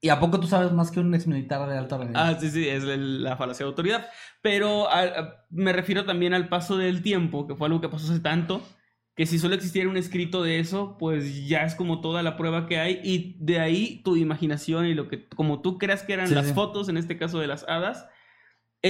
¿Y a poco tú sabes más que un ex militar de alto rango? Ah, sí, sí, es la falacia de autoridad. Pero a- a- me refiero también al paso del tiempo, que fue algo que pasó hace tanto, que si solo existiera un escrito de eso, pues ya es como toda la prueba que hay, y de ahí tu imaginación y lo que, como tú creas que eran Sí, las sí. fotos, en este caso de las hadas,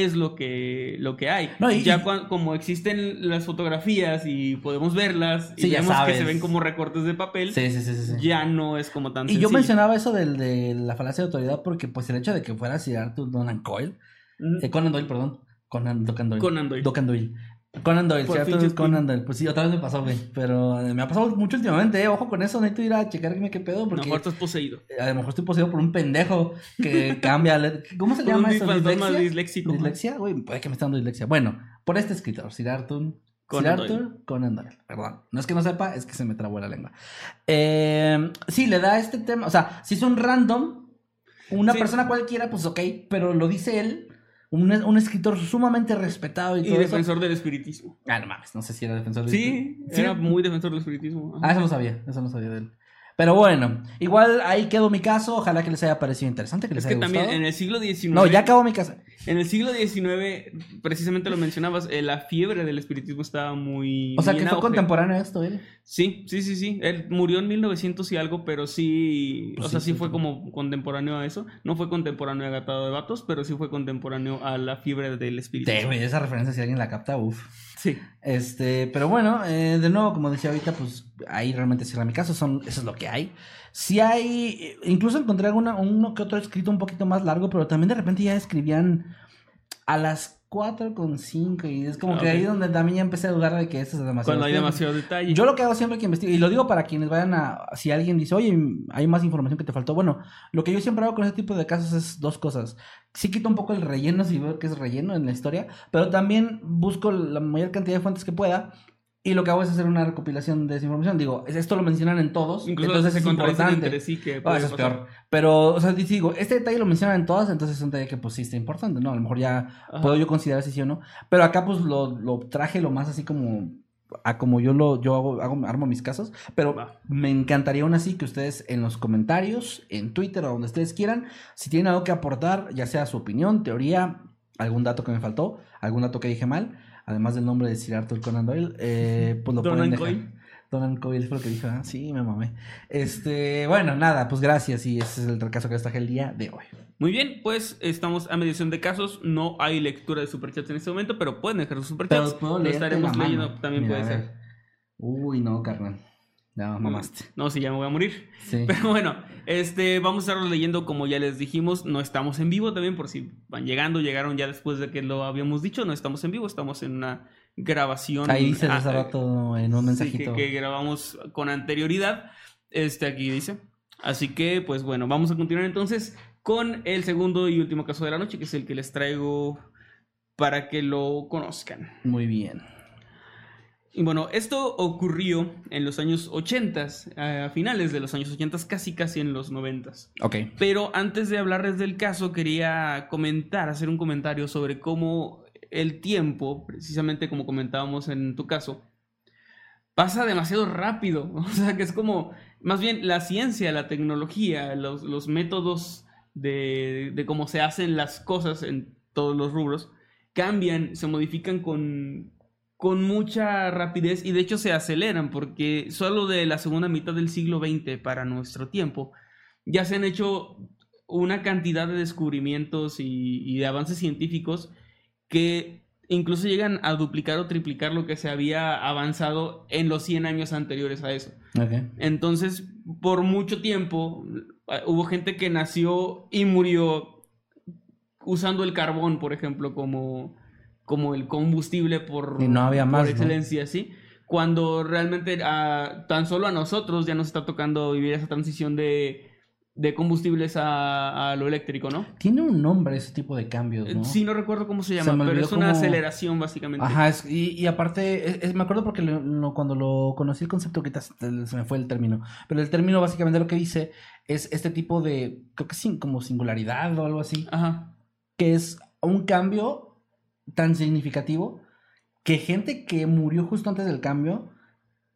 es lo que, lo que hay. No, y- ya como existen las fotografías y podemos verlas y Sí, ya vemos que se ven como recortes de papel, Sí, sí, sí, sí. sí. ya no es como tan Y yo mencionaba eso del, de la falacia de autoridad porque pues el hecho de que fuera Sir Arthur Conan Coyle, Mm, eh, Conan Doyle, perdón, Conan, Conan Doyle. Conan Doyle. Conan Doyle. Conan Doyle, Chespin. Conan Doyle. Pues sí, otra vez me pasó, güey. Pero eh, me ha pasado mucho últimamente, eh. Ojo con eso, necesito ir a checarme qué pedo A lo porque mejor estás poseído. eh, a lo mejor estoy poseído por un pendejo que cambia. ¿Cómo se llama eso? ¿Dislexia? disléxico. ¿Dislexia? Güey, puede que me esté dando dislexia. Bueno, por este escritor, Sir Arthur. Conan Sir Arthur Conan Doyle, perdón. No es que no sepa, es que se me trabó la lengua. Eh, sí, le da este tema. O sea, si es un random, una Sí. persona cualquiera, pues ok, pero lo dice él, un, un escritor sumamente respetado y Y todo eso. defensor del espiritismo. Ah, no mames, no sé si era defensor del Sí, Sí. era muy defensor del espiritismo. Ah, eso no sabía, eso no sabía de él. Pero bueno, igual ahí quedó mi caso. Ojalá que les haya parecido interesante, que les Es que haya también gustado. en el siglo XIX. No, ya acabó mi caso. En el siglo XIX, precisamente lo mencionabas, eh, la fiebre del espiritismo estaba muy. O sea, que fue auge. contemporáneo a esto, él. Sí, sí, sí, sí. Él murió en 1900 y algo, pero sí. Pues o sea, sí, sí, sí, fue sí. como contemporáneo a eso. No fue contemporáneo a Gatado de Vatos, pero sí fue contemporáneo a la fiebre del Sí, espiritismo. güey, esa referencia, si alguien la capta, uff. Sí. Este, pero bueno, eh, de nuevo, como decía ahorita, pues ahí realmente cierra mi caso, son, eso es lo que hay. Si hay, eh, incluso encontré alguna, uno que otro escrito un poquito más largo, pero también de repente ya escribían a las 4 con 5 y es como Ah, que ahí donde también ya empecé a dudar de que esto es demasiado. Cuando hay demasiado detalle. Yo lo que hago siempre que investigo, y lo digo para quienes vayan a, si alguien dice, oye, hay más información que te faltó, bueno, lo que yo siempre hago con ese tipo de casos es dos cosas. Sí quito un poco el relleno si veo que es relleno en la historia, pero también busco la mayor cantidad de fuentes que pueda. Y lo que hago es hacer una recopilación de esa información. Digo, esto lo mencionan en todos, Incluso entonces se es importante. sí. Que Ah, eso es peor. Pero, o sea, digo, este detalle lo mencionan en todas, entonces es un detalle que pues sí está importante, ¿no? A lo mejor ya Ajá. puedo yo considerar si sí o no. Pero acá pues lo, lo traje lo más así como a como yo lo yo hago, hago armo mis casos, pero Va. me encantaría aún así que ustedes en los comentarios, en Twitter o donde ustedes quieran, si tienen algo que aportar, ya sea su opinión, teoría, algún dato que me faltó, algún dato que dije mal, además del nombre de Sir Arthur Conan Doyle, eh, pues lo Donan pueden dejar. Coyle. Donan Coyle fue lo que dijo, ah, sí, me mamé. Este, bueno, nada, pues gracias y ese es el caso que les traje el día de hoy. Muy bien, pues estamos a mediación de casos. No hay lectura de superchats en este momento, pero pueden dejar sus superchats. Lo estaremos leyendo. También Mira, puede ser. Uy, no, carnal. Ya mamaste. No, si ya me voy a morir. Sí. Pero bueno, este, vamos a estarlo leyendo como ya les dijimos. No estamos en vivo también, por si van llegando, llegaron ya después de que lo habíamos dicho. No estamos en vivo, estamos en una grabación. Ahí dice hace rato en un sí, mensajito. que, que grabamos con anterioridad. Este aquí dice. Así que, pues bueno, vamos a continuar entonces con el segundo y último caso de la noche, que es el que les traigo para que lo conozcan. Muy bien. Y bueno, esto ocurrió en los años 80, eh, a finales de los años 80, casi casi en los 90. Ok. Pero antes de hablarles del caso, quería comentar, hacer un comentario sobre cómo el tiempo, precisamente como comentábamos en tu caso, pasa demasiado rápido. O sea, que es como, más bien, la ciencia, la tecnología, los, los métodos de, de cómo se hacen las cosas en todos los rubros, cambian, se modifican con, con mucha rapidez y de hecho se aceleran porque solo de la segunda mitad del siglo XX para nuestro tiempo ya se han hecho una cantidad de descubrimientos y, y de avances científicos que incluso llegan a duplicar o triplicar lo que se había avanzado en los 100 años anteriores a eso. Entonces, por mucho tiempo, eh, hubo gente que nació y murió usando el carbón, por ejemplo, como, como el combustible por, Y no había por más, ¿no? excelencia, ¿sí? Cuando realmente a- tan solo a nosotros ya nos está tocando vivir esa transición de, de combustibles a, a lo eléctrico, ¿no? Tiene un nombre ese tipo de cambios, ¿no? Sí, no recuerdo cómo se llama, pero es una aceleración básicamente. Ajá, es- y, y aparte, es- es- me acuerdo porque lo- lo- cuando lo conocí el concepto, se, se me fue el término, pero el término básicamente lo que dice es este tipo de, creo que sin, como singularidad o algo así, Ajá. que es un cambio tan significativo que gente que murió justo antes del cambio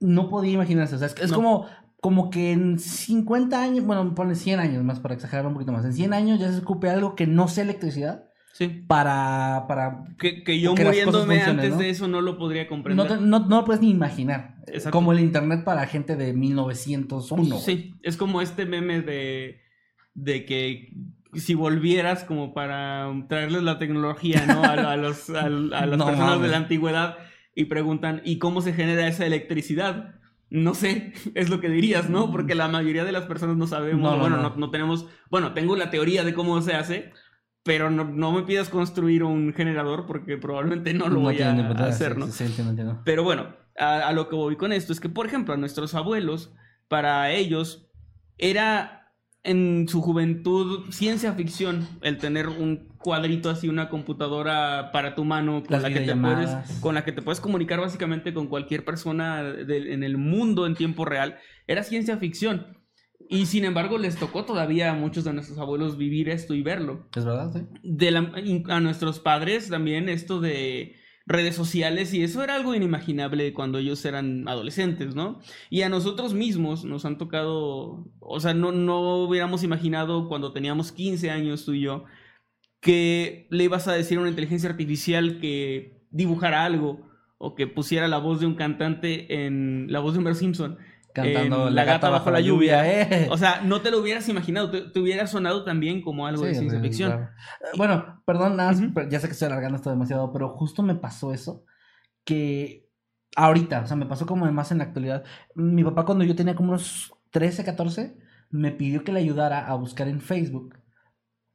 no podía imaginarse. O sea, es, es No. como, como que en 50 años, bueno, pone 100 años más para exagerar un poquito más, en 100 años ya se escupe algo que no sea electricidad Sí. para, para Que, que yo Que muriéndome antes ¿no? de eso no lo podría No, comprender. te- no, no lo puedes ni imaginar. Exacto. Como el internet para gente de 1901. güey. Sí, es como este meme de, de que si volvieras como para traerles la tecnología, ¿no? A, los, a, las No personas de la antigüedad y preguntan, ¿y cómo se genera esa electricidad? No sé, es lo que dirías, ¿no? Porque la mayoría de las personas no sabemos, No, no, bueno, no. no. no tenemos, bueno, tengo la teoría de cómo se hace, pero no, no me pidas construir un generador porque probablemente no lo voy tiene a, hacer, sí, ¿no? Sí, sí, entiendo. Pero bueno, a, a lo que voy con esto es que, por ejemplo, a nuestros abuelos, para ellos, era en su juventud ciencia ficción el tener un cuadrito así, una computadora para tu mano con Las la, que te puedes, con la que te puedes comunicar básicamente con cualquier persona de- en el mundo en tiempo real. Era ciencia ficción. Y sin embargo, les tocó todavía a muchos de nuestros abuelos vivir esto y verlo ¿Es verdad? Sí. de la- a nuestros padres también esto de redes sociales y eso era algo inimaginable cuando ellos eran adolescentes, ¿no? Y a nosotros mismos nos han tocado, o sea, no, no hubiéramos imaginado cuando teníamos 15 años tú y yo que le ibas a decir a una inteligencia artificial que dibujara algo o que pusiera la voz de un cantante en la voz de Homer Simpson. Cantando La gata bajo la lluvia, eh. O sea, no te lo hubieras imaginado, te, te hubiera sonado también como algo de ciencia ficción. claro. Eh, Bueno, perdón, nada, ya sé que estoy alargando esto demasiado, pero justo me pasó eso que ahorita, o sea, me pasó como más en la actualidad. Mi papá cuando yo tenía como unos 13, 14, me pidió que le ayudara a buscar en Facebook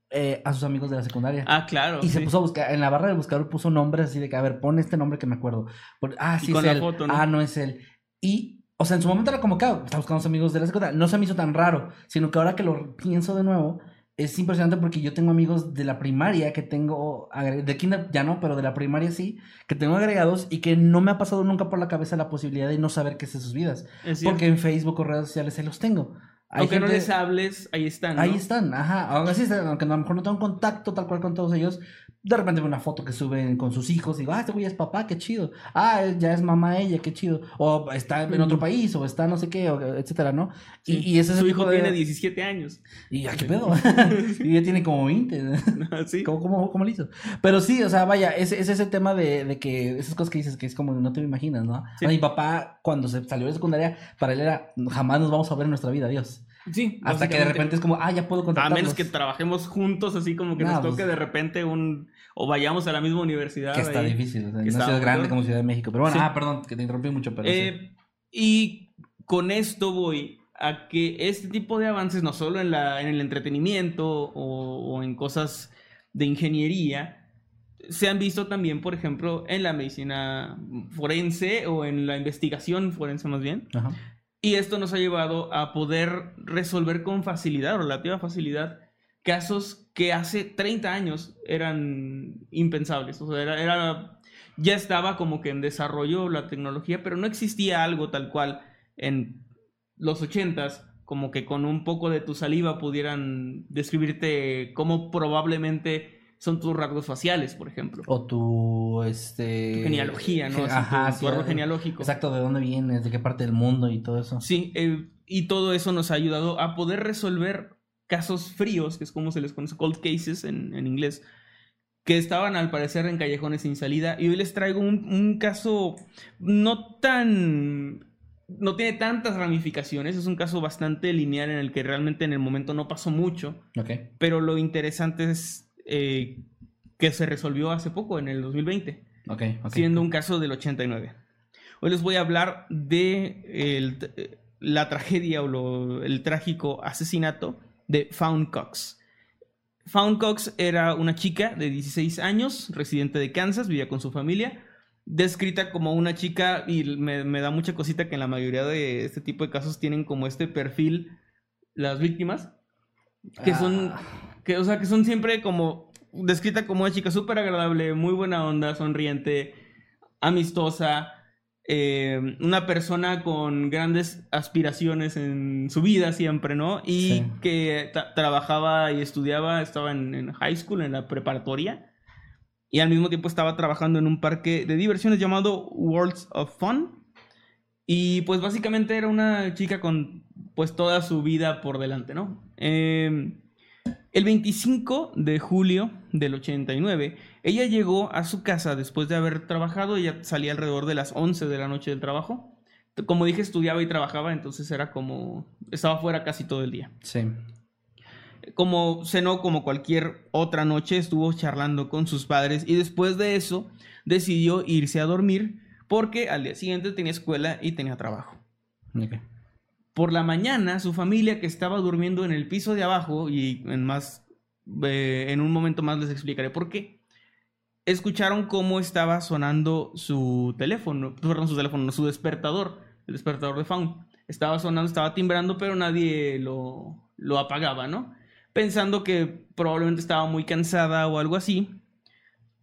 eh, a sus amigos de la secundaria. Ah, claro. Y se puso a buscar, en la barra del buscador puso nombres así de que, a ver, pon este nombre que me acuerdo. Por- ah, Y sí con es la él. foto, ¿no? Ah, no es él. Y, o sea, en su momento era como que, ah, está buscando a sus amigos de la secundaria. No se me hizo tan raro, sino que ahora que lo pienso de nuevo, es impresionante porque yo tengo amigos de la primaria que tengo, de kinder ya no, pero de la primaria sí, que tengo agregados y que no me ha pasado nunca por la cabeza la posibilidad de no saber qué es de sus vidas. Es. Porque en Facebook o redes sociales ahí los tengo. Hay Aunque no gente- les hables, ahí están. ¿no? Ahí están, ajá. Aún así, aunque a lo mejor no tengo contacto tal cual con todos ellos, de repente veo una foto que suben con sus hijos y digo, ah, este güey es papá, qué chido. Ah, ya es mamá ella, qué chido. O está en otro país, o está no sé qué, o etcétera, ¿no? Sí. Y, y ese es Su hijo de- tiene 17 años. Y ya, ¿qué pedo? y ya tiene como 20. sí. ¿Cómo, cómo, cómo lo hizo? Pero sí, o sea, vaya, es, es ese tema de, de que esas cosas que dices que es como no te imaginas, ¿no? Sí. A mi papá, cuando se salió de secundaria, para él era jamás nos vamos a ver en nuestra vida, Dios. Sí. Hasta que de repente es como, ah, ya puedo A contactarlos. menos que trabajemos juntos, así como que Nah, nos pues- toque de repente un. O vayamos a la misma universidad. Que está ahí. difícil, o sea, que no está ciudad grande como Ciudad de México. Pero bueno, Sí. ah, perdón, que te interrumpí mucho, pero sí. Eh, Y con esto voy a que este tipo de avances, no solo en, la, en el entretenimiento o, o en cosas de ingeniería, se han visto también, por ejemplo, en la medicina forense o en la investigación forense más bien. Ajá. Y esto nos ha llevado a poder resolver con facilidad, relativa facilidad, casos que hace 30 años eran impensables. O sea, era, ya estaba como que en desarrollo la tecnología, pero no existía algo tal cual en los 80s, como que con un poco de tu saliva pudieran describirte cómo probablemente son tus rasgos faciales, por ejemplo. O tu, este... Tu genealogía, ¿no? ge- Ajá, tu, sí, tu árbol genealógico. Exacto, de dónde vienes, de qué parte del mundo y todo eso. Sí, eh, y todo eso nos ha ayudado a poder resolver casos fríos, que es como se les conoce, cold cases en, en inglés, que estaban al parecer en callejones sin salida. Y hoy les traigo un, un caso no tan... no tiene tantas ramificaciones, es un caso bastante lineal en el que realmente en el momento no pasó mucho, Ok. pero lo interesante es eh, que se resolvió hace poco, en el 2020 Ok, ok. siendo un caso del 89. Hoy les voy a hablar de el- eh, la tragedia o lo- el trágico asesinato de Fawn Cox. Fawn Cox era una chica de 16 años, residente de Kansas, vivía con su familia, descrita como una chica, y me, me da mucha cosita que en la mayoría de este tipo de casos tienen como este perfil las víctimas, que son Ah, que, o sea, que son siempre como descrita como una chica súper agradable, muy buena onda, sonriente, amistosa, eh, una persona con grandes aspiraciones en su vida siempre, ¿no? Y Sí. que trabajaba y estudiaba, estaba en, en high school, en la preparatoria, y al mismo tiempo estaba trabajando en un parque de diversiones llamado Worlds of Fun. Y pues básicamente era una chica con pues toda su vida por delante, ¿no? Eh, el 25 de julio del 89, ella llegó a su casa después de haber trabajado, ella salía alrededor de las 11 de la noche del trabajo. Como dije, estudiaba y trabajaba, entonces era como... estaba fuera casi todo el día. Sí. como cenó como cualquier otra noche, estuvo charlando con sus padres y después de eso decidió irse a dormir porque al día siguiente tenía escuela y tenía trabajo. Ok. Por la mañana, su familia que estaba durmiendo en el piso de abajo, y en más, eh, en un momento más les explicaré por qué, escucharon cómo estaba sonando su teléfono, perdón, su teléfono, no, su despertador, el despertador de Faun. Estaba sonando, estaba timbrando, pero nadie lo, lo apagaba, ¿no? Pensando que probablemente estaba muy cansada o algo así,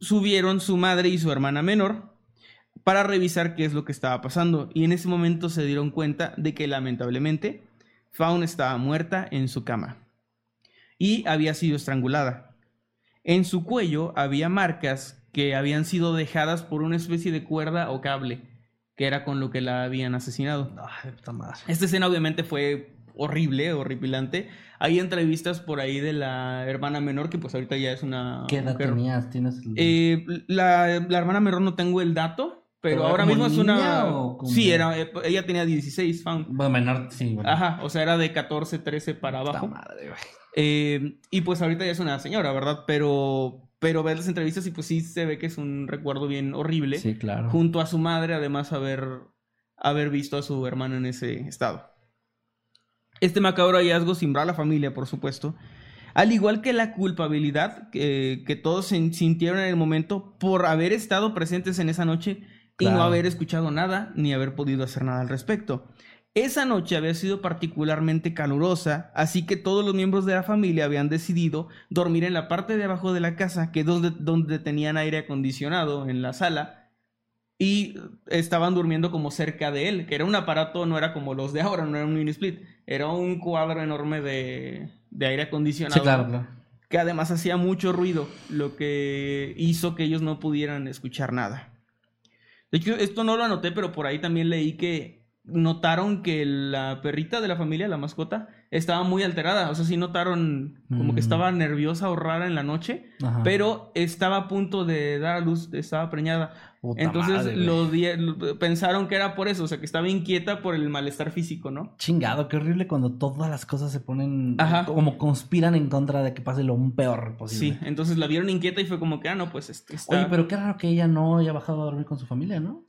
subieron su madre y su hermana menor para revisar qué es lo que estaba pasando. Y en ese momento se dieron cuenta de que lamentablemente Faun estaba muerta en su cama y había sido estrangulada. En su cuello había marcas que habían sido dejadas por una especie de cuerda o cable, que era con lo que la habían asesinado. Ay, puta madre. Esta escena obviamente fue horrible, horripilante. Hay entrevistas por ahí de la hermana menor, que pues ahorita ya es una... ¿Qué edad mujer. tenías? ¿Tienes el- Eh, la, la hermana menor no tengo el dato, pero, ¿Pero era ahora mismo es una... Sí, era, eh, ella tenía 16, Faun. Bueno, menor, sí. bueno. Ajá, o sea, era de 14, 13 para abajo. madre, güey. Eh, y pues ahorita ya es una señora, ¿verdad? Pero, pero ver las entrevistas y pues sí se ve que es un recuerdo bien horrible. Sí, claro. Junto a su madre, además, haber, haber visto a su hermano en ese estado. Este macabro hallazgo simbró a la familia, por supuesto. Al igual que la culpabilidad que, que todos sin- sintieron en el momento por haber estado presentes en esa noche y no haber escuchado nada ni haber podido hacer nada al respecto. Esa noche había sido particularmente calurosa, así que todos los miembros de la familia habían decidido dormir en la parte de abajo de la casa, que es donde, donde tenían aire acondicionado en la sala, y estaban durmiendo como cerca de él, que era un aparato, no era como los de ahora, no era un mini split, era un cuadro enorme de, de aire acondicionado, Sí, claro, claro. que además hacía mucho ruido, lo que hizo que ellos no pudieran escuchar nada. De hecho, esto no lo anoté, pero por ahí también leí que notaron que la perrita de la familia, la mascota, estaba muy alterada. O sea, sí notaron como Mm. que estaba nerviosa o rara en la noche, Ajá. pero estaba a punto de dar a luz, estaba preñada. Puta Entonces madre, güey. lo di- lo- pensaron que era por eso, o sea, que estaba inquieta por el malestar físico, ¿no? Chingado, qué horrible cuando todas las cosas se ponen Ajá. como conspiran en contra de que pase lo peor posible. Sí, entonces la vieron inquieta y fue como que, ah, no, pues este, está... Oye, pero qué raro que ella no haya bajado a dormir con su familia, ¿no?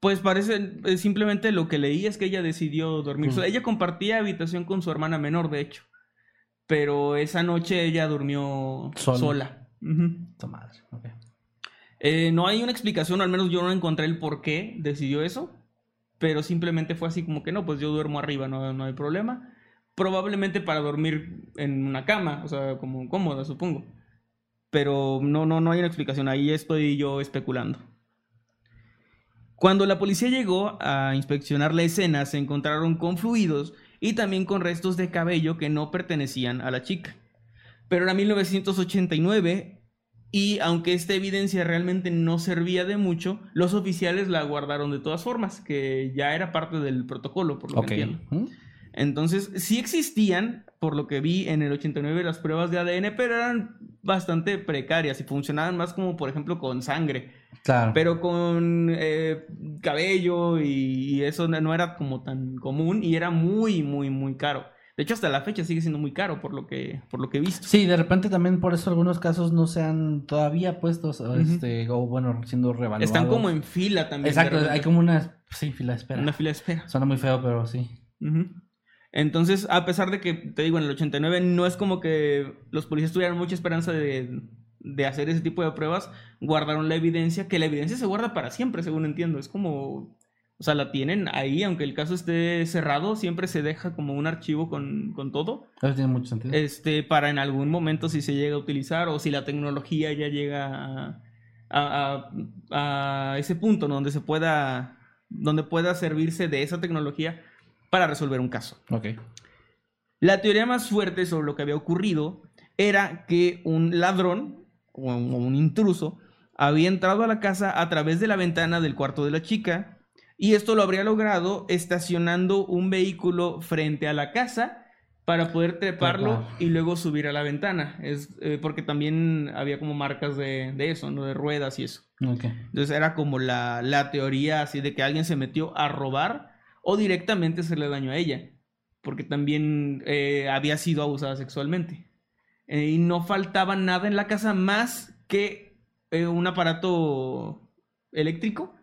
Pues parece, eh, simplemente lo que leí es que ella decidió dormir. Sola. Ella compartía habitación con su hermana menor, de hecho. Pero esa noche ella durmió Sola. madre. Eh, no hay una explicación, o al menos yo no encontré el por qué decidió eso. Pero simplemente fue así como que no, pues yo duermo arriba, no, no hay problema. Probablemente para dormir en una cama, o sea, como cómoda, supongo. Pero no, no, no hay una explicación. Ahí estoy yo especulando. Cuando la policía llegó a inspeccionar la escena, se encontraron con fluidos y también con restos de cabello que no pertenecían a la chica. Pero era 1989 y aunque esta evidencia realmente no servía de mucho, los oficiales la guardaron de todas formas, que ya era parte del protocolo, por lo que entiendo. Entonces, sí existían, por lo que vi en el 89, las pruebas de ADN, pero eran bastante precarias y funcionaban más como, por ejemplo, con sangre. Claro. Pero con eh, cabello y, y eso no- era como tan común y era muy, muy, muy caro. De hecho, hasta la fecha sigue siendo muy caro por lo que, por lo que he visto. Sí, de repente también por eso algunos casos no se han todavía puestos, o, este, o bueno, siendo revaluados. Están como en fila también. Exacto, hay como una, sí, fila de espera. Una fila de espera. Suena muy feo, pero sí. Ujú. Entonces, a pesar de que, te digo, en el 89 no es como que los policías tuvieran mucha esperanza de, de hacer ese tipo de pruebas, guardaron la evidencia, que la evidencia se guarda para siempre, según entiendo. Es como, o sea, la tienen ahí, aunque el caso esté cerrado, siempre se deja como un archivo con, con todo, Eso tiene mucho sentido. este, para en algún momento si se llega a utilizar o si la tecnología ya llega a, a- a- a ese punto ¿no? donde se pueda, donde pueda servirse de esa tecnología para resolver un caso. La teoría más fuerte sobre lo que había ocurrido era que un ladrón o un, intruso había entrado a la casa a través de la ventana del cuarto de la chica y esto lo habría logrado estacionando un vehículo frente a la casa para poder treparlo Trepar. y luego subir a la ventana. Es eh, porque también había como marcas de, de eso, ¿no? De ruedas y eso. Entonces era como la, la teoría así de que alguien se metió a robar o directamente hacerle daño a ella, porque también eh, había sido abusada sexualmente. eh, y no faltaba nada en la casa más que eh, un aparato eléctrico.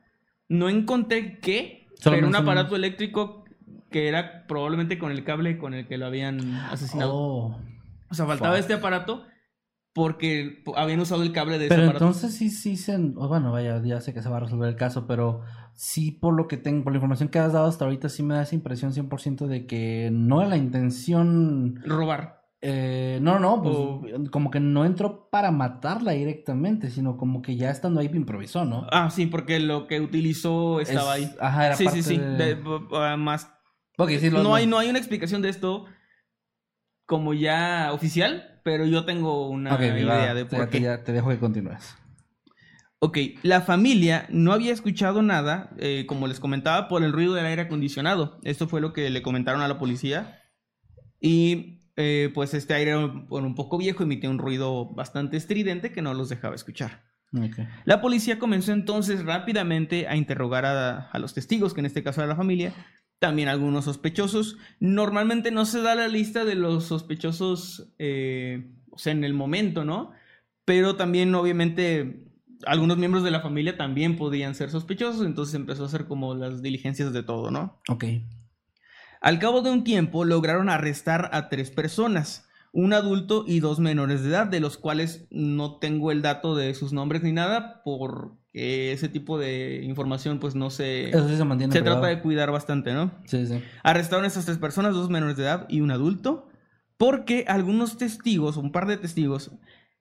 No encontré qué, Solo pero un aparato eléctrico que era probablemente con el cable con el que lo habían asesinado. Oh. O sea, faltaba Fuck. este aparato porque po- habían usado el cable de ese Pero aparato. entonces sí, sí se... Bueno, vaya, ya sé que se va a resolver el caso, pero sí por lo que tengo, por la información que has dado hasta ahorita, sí me da esa impresión 100% de que no era la intención... Robar. eh, no, no, pues O- como que no entró para matarla directamente, sino como que ya estando ahí improvisó, ¿no? Ah, sí, porque lo que utilizó estaba Es- ahí. Ajá, era Sí, parte sí, sí. de- De- b- más sí, lo- no, hay, no hay una explicación de esto como ya oficial, pero yo tengo una va, idea de por qué. ya te dejo que continúes. Ok, la familia no había escuchado nada, eh, como les comentaba, por el ruido del aire acondicionado. Esto fue lo que le comentaron a la policía. Y eh, pues este aire era un, un poco viejo, emitía un ruido bastante estridente que no los dejaba escuchar. La policía comenzó entonces rápidamente a interrogar a, a los testigos, que en este caso era la familia, también algunos sospechosos. Normalmente no se da la lista de los sospechosos, eh, o sea, en el momento, ¿no? Pero también, obviamente, algunos miembros de la familia también podían ser sospechosos, entonces empezó a hacer como las diligencias de todo, ¿no? Ok. Al cabo de un tiempo lograron arrestar a tres personas, un adulto y dos menores de edad, de los cuales no tengo el dato de sus nombres ni nada, porque ese tipo de información pues no se... Eso sí se mantiene Se privado. trata de cuidar bastante, ¿no? Sí, sí. Arrestaron a estas tres personas, dos menores de edad y un adulto, porque algunos testigos, un par de testigos,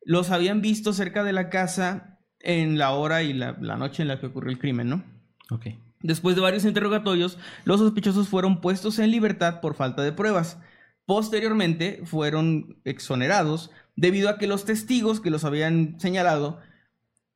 los habían visto cerca de la casa en la hora y la, la noche en la que ocurrió el crimen, ¿no? Ok. Después de varios interrogatorios, los sospechosos fueron puestos en libertad por falta de pruebas. Posteriormente fueron exonerados debido a que los testigos que los habían señalado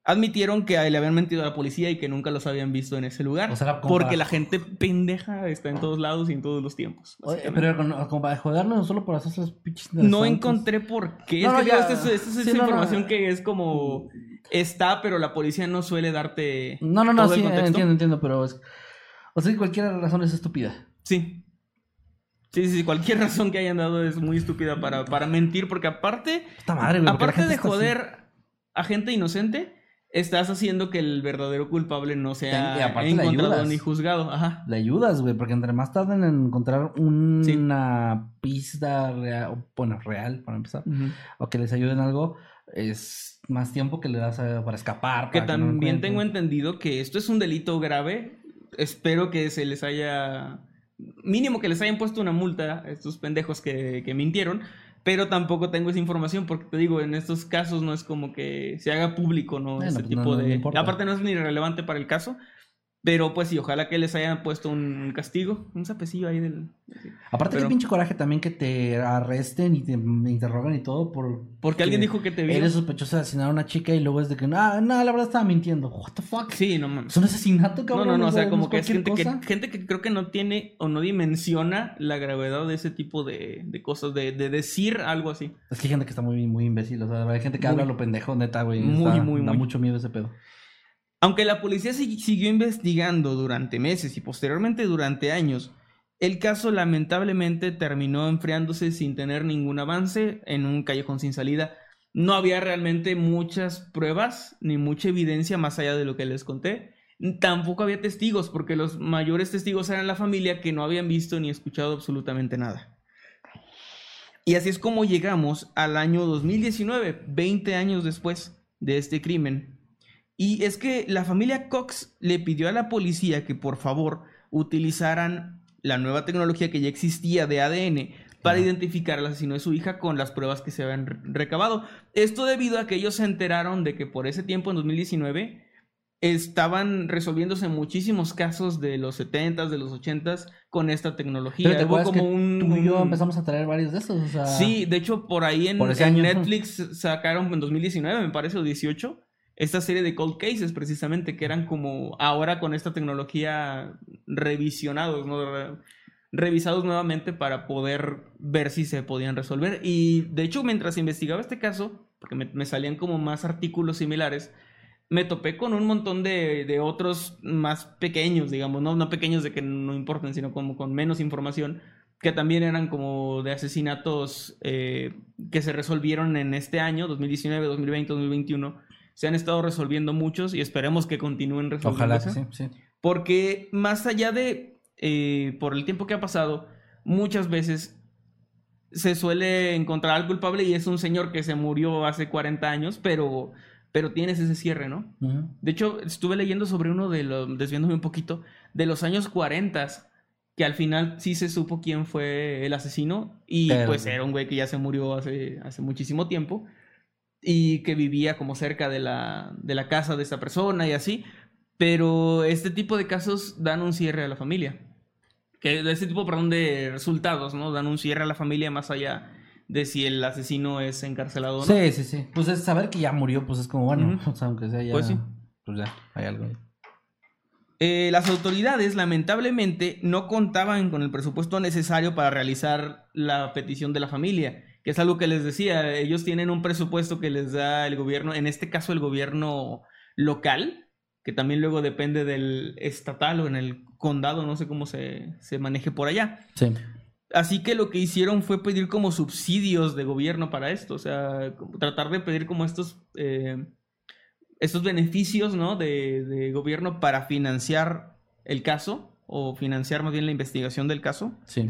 admitieron que le habían mentido a la policía y que nunca los habían visto en ese lugar. O sea, porque la gente pendeja está en todos lados y en todos los tiempos. Oye, pero como para joderlo, no solo por hacer esos pinches no encontré por qué. No, es no, que ya. digo, esta es, esta es Sí, esa no, no. información que es como está, pero la policía no suele darte No, no, no, todo el sí, contexto. entiendo, entiendo, pero es... O sea, cualquier razón es estúpida. Sí. Sí, sí, sí, cualquier razón que hayan dado es muy estúpida para, para mentir, porque aparte, Esta madre, güey. aparte de así. joder a gente inocente, estás haciendo que el verdadero culpable no sea encontrado ayudas. ni juzgado. Ajá. Le ayudas, güey, porque entre más tarden en encontrar una pista real, bueno, real, para empezar, o que les ayuden algo, es más tiempo que le das a- para escapar. Que para también tengo entendido que esto es un delito grave. Espero que se les haya. Mínimo que les hayan puesto una multa a estos pendejos que, que mintieron. Pero tampoco tengo esa información porque te digo, en estos casos no es como que se haga público, ¿no? Bueno, Ese pues tipo no- no de. Aparte, no es ni relevante para el caso. Pero pues sí, ojalá que les hayan puesto un castigo, un sapecillo ahí del. Aparte, pero- pinche coraje también que te arresten y te interroguen y todo por... Porque alguien dijo que te vio. Eres sospechoso de asesinar a una chica y luego es de que, no, no, la verdad estaba mintiendo. What the fuck? Sí, no mames. Es un asesinato, No, cabrón. no, no, o sea, como que es gente que, gente que creo que no tiene o no dimensiona la gravedad de ese tipo de, de cosas, de, de decir algo así. Es que hay gente que está muy, muy imbécil. O sea, hay gente que Muy- habla lo pendejo, neta, güey. muy, está- muy, Da muy. mucho miedo ese pedo. Aunque la policía si- siguió investigando durante meses y posteriormente durante años, el caso lamentablemente terminó enfriándose sin tener ningún avance en un callejón sin salida. No había realmente muchas pruebas ni mucha evidencia más allá de lo que les conté. Tampoco había testigos, porque los mayores testigos eran la familia que no habían visto ni escuchado absolutamente nada. Y así es como llegamos al año 2019, 20 años después de este crimen. Y es que la familia Cox le pidió a la policía que por favor utilizaran la nueva tecnología que ya existía de ADN para identificar al asesino de su hija con las pruebas que se habían re- recabado. Esto debido a que ellos se enteraron de que por ese tiempo, en 2019, estaban resolviéndose muchísimos casos de los 70s, de los 80s con esta tecnología. Pero te Hubo que como un, tú y yo empezamos a traer varios de esos, o sea... Sí, de hecho, por ahí en, Por. Netflix sacaron en 2019, me parece, o 18, esta serie de cold cases, precisamente, que eran como ahora con esta tecnología revisionados, ¿no? Re- revisados nuevamente para poder ver si se podían resolver. Y de hecho, mientras investigaba este caso, porque me, me salían como más artículos similares, me topé con un montón de, de otros más pequeños, digamos, ¿no? no pequeños de que no importan, sino como con menos información, que también eran como de asesinatos eh, que se resolvieron en este año, 2019, 2020, 2021. Se han estado resolviendo muchos y esperemos que continúen resolviéndose. Ojalá que sí, sí. Porque más allá de, eh, por el tiempo que ha pasado, muchas veces se suele encontrar al culpable y es un señor que se murió hace 40 años, pero, pero tienes ese cierre, ¿no? De hecho, estuve leyendo sobre uno de los, desviándome un poquito, de los años 40, que al final sí se supo quién fue el asesino y Pero- pues era un güey que ya se murió hace, hace muchísimo tiempo y que vivía como cerca de la, de la casa de esta persona y así, pero este tipo de casos dan un cierre a la familia. Que de este tipo, perdón, de resultados, ¿no? Dan un cierre a la familia más allá de si el asesino es encarcelado o no. Sí, sí, sí. Pues es saber que ya murió, pues es como bueno, o sea, aunque sea ya. Pues sí. Pues ya, hay algo. ahí. Eh, las autoridades lamentablemente no contaban con el presupuesto necesario para realizar la petición de la familia, que es algo que les decía, ellos tienen un presupuesto que les da el gobierno, en este caso el gobierno local, que también luego depende del estatal o en el condado, no sé cómo se, se maneje por allá. Sí. Así que lo que hicieron fue pedir como subsidios de gobierno para esto, o sea, tratar de pedir como estos, eh, estos beneficios, ¿no? De, de gobierno para financiar el caso, o financiar más bien la investigación del caso. Sí.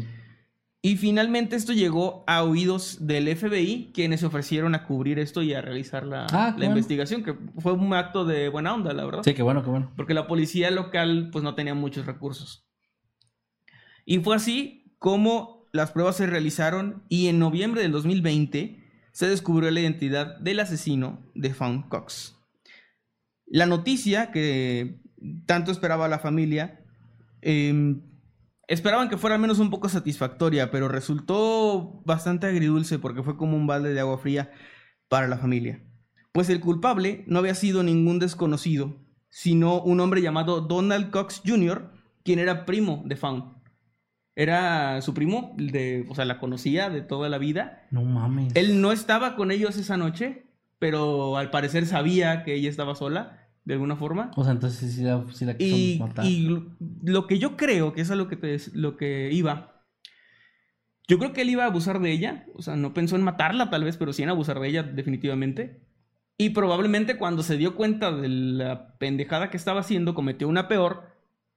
Y finalmente esto llegó a oídos del FBI, quienes se ofrecieron a cubrir esto y a realizar la, Ah, la bueno. investigación, que fue un acto de buena onda, la verdad Sí, qué bueno, qué bueno. porque la policía local pues no tenía muchos recursos. Y fue así como las pruebas se realizaron y en noviembre del 2020 se descubrió la identidad del asesino de Fawn Cox. La noticia que tanto esperaba la familia, eh, esperaban que fuera al menos un poco satisfactoria, pero resultó bastante agridulce porque fue como un balde de agua fría para la familia. Pues el culpable no había sido ningún desconocido, sino un hombre llamado Donald Cox Jr., quien era primo de Fawn. Era su primo, de, o sea, la conocía de toda la vida. No mames. Él no estaba con ellos esa noche, pero al parecer sabía que ella estaba sola, de alguna forma. O sea, entonces sí la, sí la quiso Y, matar. y lo que yo creo, que es a lo que, te- lo que iba, yo creo que él iba a abusar de ella, o sea, no pensó en matarla tal vez, pero sí en abusar de ella definitivamente. Y probablemente cuando se dio cuenta de la pendejada que estaba haciendo, cometió una peor,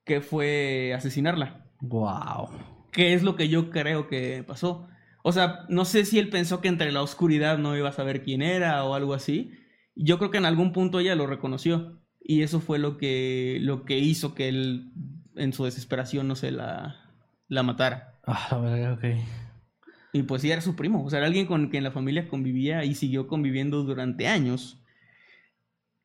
que fue asesinarla. Wow. Que es lo que yo creo que pasó. O sea, no sé si él pensó que entre la oscuridad no iba a saber quién era o algo así. Yo creo que en algún punto ella lo reconoció. Y eso fue lo que, lo que hizo que él, en su desesperación, no se la, la matara. Ah, la verga, ok. Y pues sí, era su primo. O sea, era alguien con quien la familia convivía y siguió conviviendo durante años.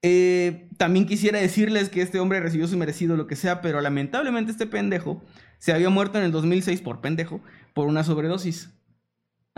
Eh, también quisiera decirles que este hombre recibió su merecido lo que sea, pero lamentablemente este pendejo se había muerto en el 2006 por pendejo, por una sobredosis.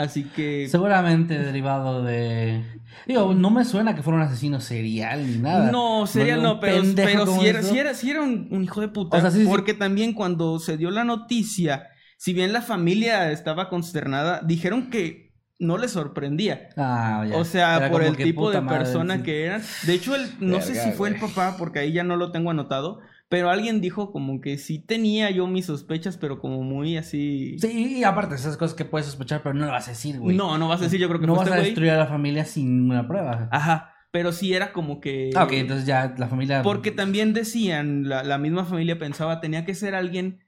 Así que... Seguramente derivado de. Digo, no me suena que fuera un asesino serial ni nada. No, serial no, pero, pero sí, era, sí era- sí era un, un hijo de puta. O sea, sí, sí. porque también cuando se dio la noticia, si bien la familia estaba consternada, dijeron que no les sorprendía. Ah, ya. O sea, Era por el tipo de persona que eran. De hecho, él, no sé si fue el papá, porque ahí ya no lo tengo anotado. Pero alguien dijo como que sí tenía yo mis sospechas, pero como muy así. Sí, y aparte, esas cosas que puedes sospechar, pero no lo vas a decir, güey. No, no vas a decir, yo creo que No vas este a destruir a la familia sin una prueba. Ajá. Pero sí era como que. Ah, ok, entonces ya la familia. Porque también decían, la, la misma familia pensaba, tenía que ser alguien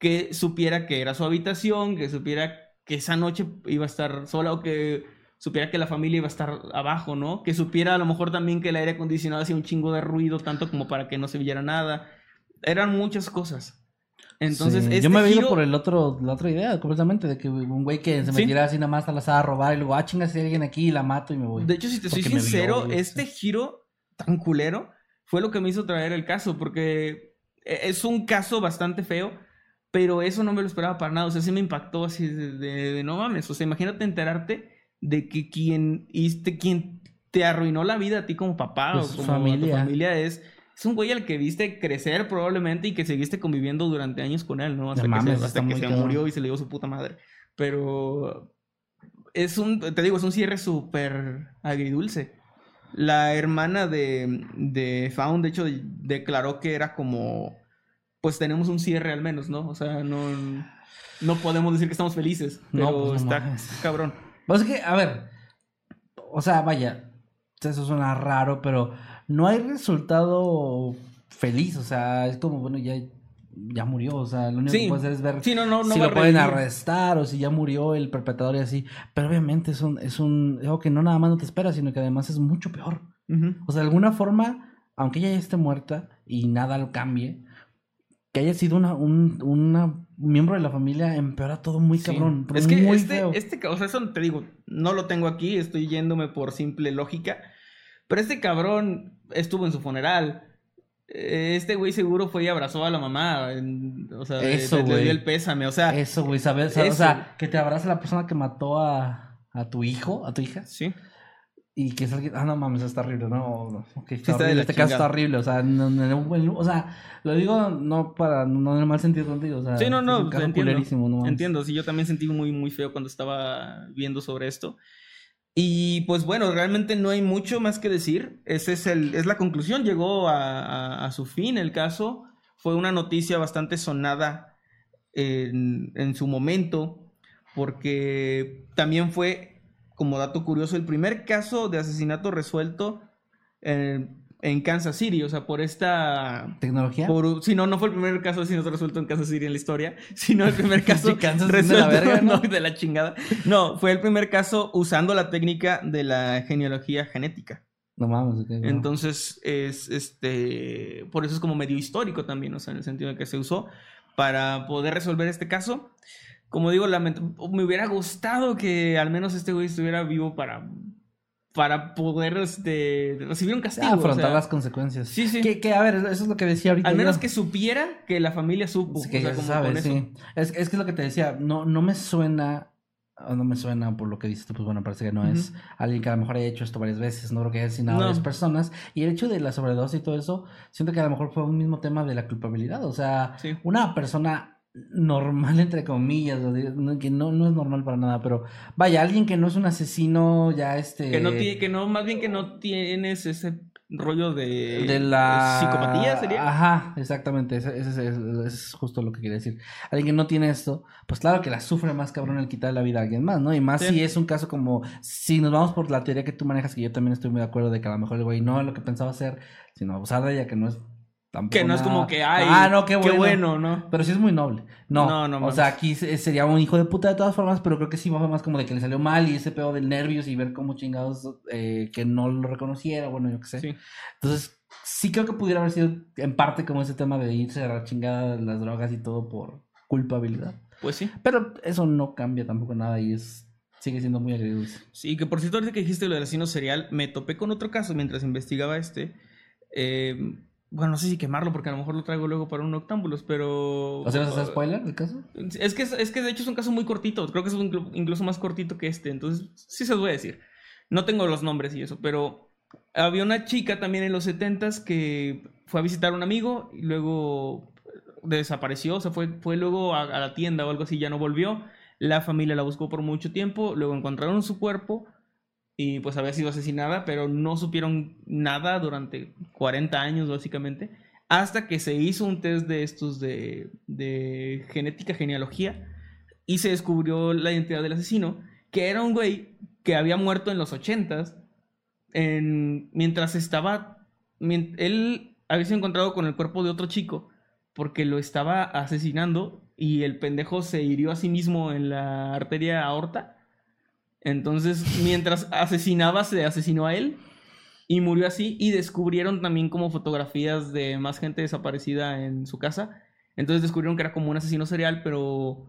que supiera que era su habitación, que supiera que esa noche iba a estar sola o que supiera que la familia iba a estar abajo, ¿no? Que supiera a lo mejor también que el aire acondicionado hacía un chingo de ruido, tanto como para que no se viera nada. Eran muchas cosas. Entonces, Sí, este yo me giro- por el otro, la otra idea, completamente, de que un güey que se Sí. metiera así nada más a la sala a robar y luego, ah, chinga, si hay alguien aquí y la mato y me voy. De hecho, si te soy Porque sincero, este sí. giro tan culero fue lo que me hizo traer el caso, porque e- es un caso bastante feo, pero eso no me lo esperaba para nada. O sea, sí me impactó así de, de- de no mames. O sea, imagínate enterarte de que quien, histe- quien te arruinó la vida a ti como papá Pues o como a tu familia. familia es. Es un güey al que viste crecer probablemente y que seguiste conviviendo durante años con él, ¿no? Hasta No que, mames, se, hasta que se murió y se le dio su puta madre. Pero es un, te digo, es un cierre súper agridulce. La hermana de, de Faun, de hecho, declaró que era como, pues tenemos un cierre al menos, ¿no? O sea, no... no podemos decir que estamos felices. Pero No, pues, no está mames. cabrón. Pues es que, a ver, o sea, vaya, eso suena raro, pero no hay resultado feliz, o sea, es como, bueno, ya, ya murió, o sea, lo único Sí. que puedes hacer es ver Sí, no, no, no si lo pueden arrestar o si ya murió el perpetrador y así, pero obviamente es un, es un, algo que no nada más no te espera, sino que además es mucho peor. O sea, de alguna forma, aunque ella ya esté muerta y nada lo cambie, que haya sido una, un una miembro de la familia empeora todo muy cabrón. Es que muy este, feo. este, o sea, eso te digo, no lo tengo aquí, estoy yéndome por simple lógica. Pero este cabrón estuvo en su funeral. Eh, Este güey seguro fue y abrazó a la mamá. o sea, le- Eso, le, dio el pésame. O sea, Eso, güey, ¿sabes? O sea, Eso. O sea, que te abraza la persona que mató a, a tu hijo, a tu hija, sí. Y que es alguien, ah, no mames, está horrible, no, no, ok, está está horrible, este caso está horrible, o sea, no, no, o sea, lo digo no para, no en el mal sentido contigo, o sea, Sí, no, es no, caso entiendo. no. Entiendo, sí, yo también sentí muy, muy feo cuando estaba viendo sobre esto. Y pues bueno, realmente no hay mucho más que decir. Ese es el, es la conclusión. Llegó a, a- a su fin el caso. Fue una noticia bastante sonada en, en su momento. Porque también fue, como dato curioso, el primer caso de asesinato resuelto en, en Kansas City. O sea, por esta ¿Tecnología? por, si no, no fue el primer caso no se resuelto en Kansas City en la historia, sino el primer caso Sí, Kansas es de resuelto la verga, ¿no? de la chingada. No, fue el primer caso usando la técnica de la genealogía genética. No mames, ok, no. Entonces, es este. Por eso es como medio histórico también, o sea, en el sentido de que se usó para poder resolver este caso. Como digo, me hubiera gustado que al menos este güey estuviera vivo para. Para poder este, recibir un castigo. O afrontar sea, las consecuencias. Sí, sí. Que, que, a ver, eso es lo que decía ahorita. Al menos yo. que supiera que la familia supo. Sí, que o sea, ya se como sabe, con eso. sí. Es, es que es lo que te decía, no, no me suena, no me suena por lo que dices tú, pues bueno, parece que no es alguien que a lo mejor haya hecho esto varias veces, no creo que haya asesinado a varias personas. Y el hecho de la sobredosis y todo eso, siento que a lo mejor fue un mismo tema de la culpabilidad. O sea, Sí. una persona normal, entre comillas, que no, no es normal para nada, pero vaya, alguien que no es un asesino ya este... Que no tiene, que no, más bien que no tienes ese rollo de, de la psicopatía sería. Ajá, exactamente, ese es justo lo que quería decir. Alguien que no tiene esto, pues claro que la sufre más cabrón el quitar la vida a alguien más, ¿no? Y más Sí. si es un caso como, si nos vamos por la teoría que tú manejas, que yo también estoy muy de acuerdo de que a lo mejor el güey no es lo que pensaba hacer, sino abusar de ella, que no es tampoco Que no es como que, ay, ah, no, qué bueno. ¿no? Pero sí es muy noble. No, No, no o sea, aquí se- sería un hijo de puta de todas formas, pero creo que sí más como de que le salió mal y ese pedo del nervios y ver cómo chingados eh, que no lo reconociera, bueno, yo qué sé. Sí. Entonces, sí creo que pudiera haber sido en parte como ese tema de irse a la chingada de las drogas y todo por culpabilidad. Pues sí. Pero eso no cambia tampoco nada y es sigue siendo muy agridulce. Sí, que por cierto, ahorita que dijiste lo del asesino serial, me topé con otro caso mientras investigaba este. Eh, bueno, no sé si quemarlo porque a lo mejor lo traigo luego para un octámbulos, pero. ¿O sea, vas a hacer spoiler del caso? Es que, es que de hecho es un caso muy cortito. Creo que es inclu- incluso más cortito que este. Entonces, sí se los voy a decir. No tengo los nombres y eso, pero había una chica también en los 70s que fue a visitar a un amigo y luego desapareció. O sea, fue, fue luego a, a la tienda o algo así, ya no volvió. La familia la buscó por mucho tiempo. Luego encontraron su cuerpo y pues había sido asesinada, pero no supieron nada durante 40 años básicamente. Hasta que se hizo un test de estos de, de genética, genealogía, y se descubrió la identidad del asesino, que era un güey que había muerto en los 80s, en, mientras estaba... él había sido encontrado con el cuerpo de otro chico, porque lo estaba asesinando y el pendejo se hirió a sí mismo en la arteria aorta. Entonces, mientras asesinaba, se asesinó a él y murió así. Y descubrieron también como fotografías de más gente desaparecida en su casa. Entonces descubrieron que era como un asesino serial, pero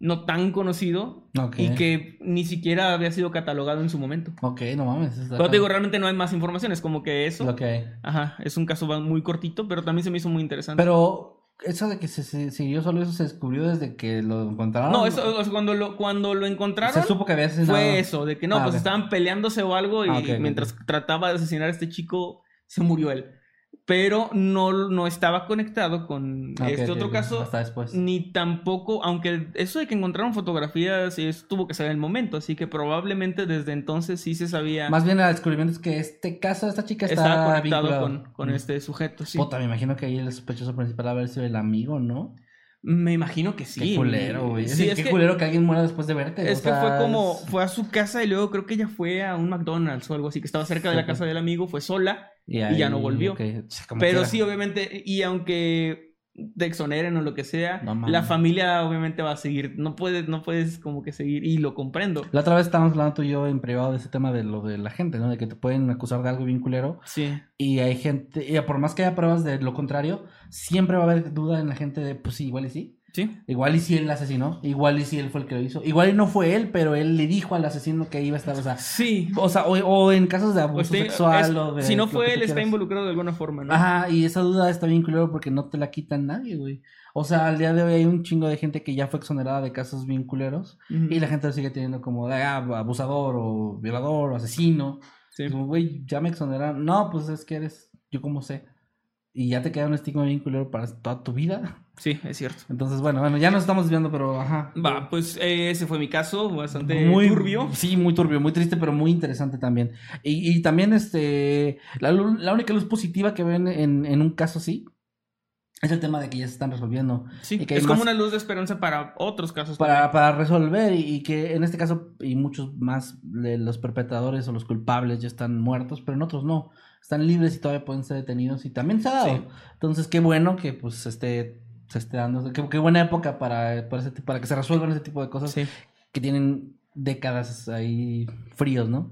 no tan conocido Ok. y que ni siquiera había sido catalogado en su momento. Ok, no mames. Pero te digo, realmente no hay más información, es como que eso. Lo que hay. Ajá, es un caso muy cortito, pero también se me hizo muy interesante. Pero eso de que se, se siguió solo eso se descubrió desde que lo encontraron. no, eso, o sea, cuando lo, cuando lo encontraron, Se supo que había asesinado. fue eso, de que no, Ah, pues estaban peleándose o algo y Ah, mientras trataba de asesinar a este chico, se murió él. Pero no, no estaba conectado con Ah, este otro caso, Hasta después. ni tampoco, aunque eso de que encontraron fotografías, eso tuvo que ser en el momento, así que probablemente desde entonces sí se sabía, Más bien el descubrimiento es que este caso, esta chica está estaba conectado vinculado. con, con Mm. este sujeto, sí. Puta, me imagino que ahí el sospechoso principal haber sido el amigo, ¿no? Me imagino que sí. Qué culero, güey. Sí, es qué que, culero que alguien muera después de verte. es o que sea, fue como, fue a su casa y luego creo que ella fue a un McDonald's o algo así, que estaba cerca de la casa del amigo, fue sola. y ya no volvió. Pero quiera. sí, obviamente, y aunque te exoneren o lo que sea, No la familia obviamente va a seguir. No puedes, no puedes como que seguir, y lo comprendo. La otra vez estábamos hablando tú y yo en privado de ese tema de lo de la gente, ¿no? De que te pueden acusar de algo bien culero. Sí. Y hay gente, y por más que haya pruebas de lo contrario, siempre va a haber duda en la gente de, pues sí, igual y sí. Sí. Igual y si él asesinó, igual y si él fue el que lo hizo. Igual y no fue él, pero él le dijo al asesino que iba a estar, o sea, Sí. o, sea, o, o en casos de abuso sexual es- o de... si no fue él, está quieras. involucrado de alguna forma, ¿no? Ajá, y esa duda está bien culero porque no te la quita nadie, güey. O sea, al día de hoy hay un chingo de gente que ya fue exonerada de casos bien culeros y la gente lo sigue teniendo como de ah, abusador o violador o asesino. Sí. Como, güey, ya me exoneraron. No, pues es que eres, yo como sé. Y ya te queda un estigma bien culero para toda tu vida. Sí, es cierto. Entonces, bueno, bueno, ya nos estamos viendo, pero ajá. Va, pues eh, ese fue mi caso, bastante muy turbio. Sí, muy turbio, muy triste, pero muy interesante también. Y, y también, este, la, la única luz positiva que ven en, en un caso así es el tema de que ya se están resolviendo. Sí, Y que es como una luz de esperanza para otros casos. Para, para resolver y, y que en este caso y muchos más de los perpetradores o los culpables ya están muertos, pero en otros no. Están libres y todavía pueden ser detenidos y también se ha dado. Sí. Entonces, qué bueno que pues esté, se esté dando, qué, qué buena época para, para, ese para que se resuelvan ese tipo de cosas Sí. que tienen décadas ahí fríos, ¿no?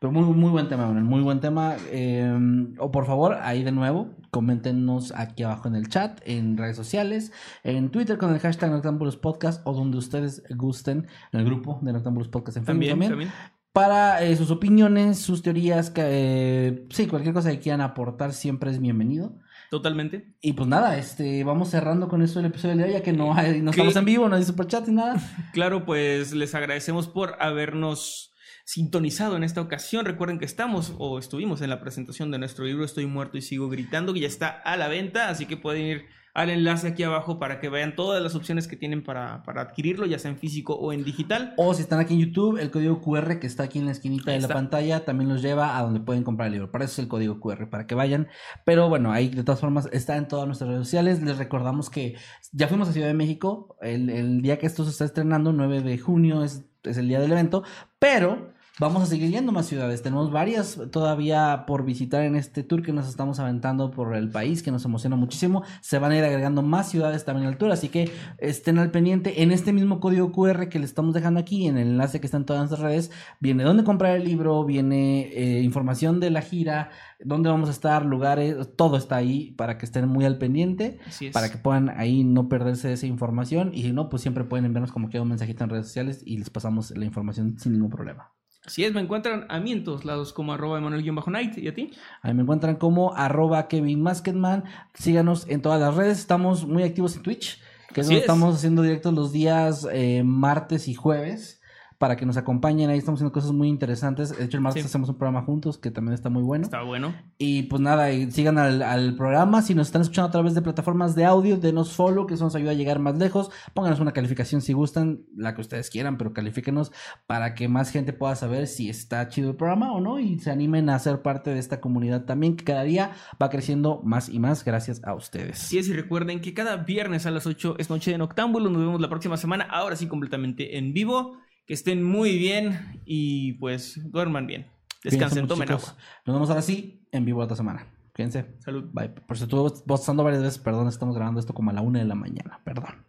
Pero muy, muy buen tema, Manuel, muy buen tema. Eh, o por favor, ahí de nuevo, coméntenos aquí abajo en el chat, en redes sociales, en Twitter con el hashtag Noctambulos Podcast o donde ustedes gusten, en el grupo de Noctambulos Podcast en Facebook También, también. también. Para eh, sus opiniones, sus teorías, que, eh, sí, cualquier cosa que quieran aportar siempre es bienvenido. Totalmente. Y pues nada, este, vamos cerrando con eso el episodio de hoy, ya que no, hay, no estamos en vivo, no hay superchat ni nada. Claro, pues les agradecemos por habernos sintonizado en esta ocasión. Recuerden que estamos o estuvimos en la presentación de nuestro libro Estoy muerto y sigo gritando, que ya está a la venta, así que pueden ir al enlace aquí abajo para que vean todas las opciones que tienen para, para adquirirlo, ya sea en físico o en digital. O si están aquí en YouTube, el código QR que está aquí en la esquinita de la pantalla también los lleva a donde pueden comprar el libro. Para eso es el código QR, para que vayan. Pero bueno, ahí de todas formas está en todas nuestras redes sociales. Les recordamos que ya fuimos a Ciudad de México. El, el día que esto se está estrenando, 9 de junio, es, es el día del evento. Pero vamos a seguir yendo más ciudades. Tenemos varias todavía por visitar en este tour que nos estamos aventando por el país, que nos emociona muchísimo. Se van a ir agregando más ciudades también al tour, así que estén al pendiente. En este mismo código QR que les estamos dejando aquí, en el enlace que está en todas nuestras redes, viene dónde comprar el libro, viene eh, información de la gira, dónde vamos a estar, lugares, todo está ahí para que estén muy al pendiente para que puedan ahí no perderse de esa información y si no, pues siempre pueden enviarnos como que un mensajito en redes sociales y les pasamos la información sin ningún problema. Así es, me encuentran a mí en todos lados como arroba Emanuel-Night. ¿Y a ti? Ahí me encuentran como arroba Kevin Masketman. Síganos en todas las redes. Estamos muy activos en Twitch, que es Así donde es. estamos haciendo directos los días eh, martes y jueves. Para que nos acompañen, ahí estamos haciendo cosas muy interesantes. De hecho, el martes Sí. hacemos un programa juntos que también está muy bueno. Está bueno. Y pues nada, y sigan al, al programa. Si nos están escuchando a través de plataformas de audio, denos follow, que eso nos ayuda a llegar más lejos. Pónganos una calificación si gustan, la que ustedes quieran, pero califíquenos para que más gente pueda saber si está chido el programa o no y se animen a ser parte de esta comunidad también, que cada día va creciendo más y más gracias a ustedes. Así es, y recuerden que cada viernes a las 8 es Noche de Noctámbulo. Nos vemos la próxima semana, ahora sí completamente en vivo. Que estén muy bien y pues duerman bien. Descansen, tomen chicos. agua. Nos vemos ahora sí en vivo otra semana. Cuídense. Salud. Bye. Por si estuve bostezando varias veces, perdón, estamos grabando esto como a la una de la mañana. Perdón.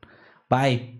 Bye.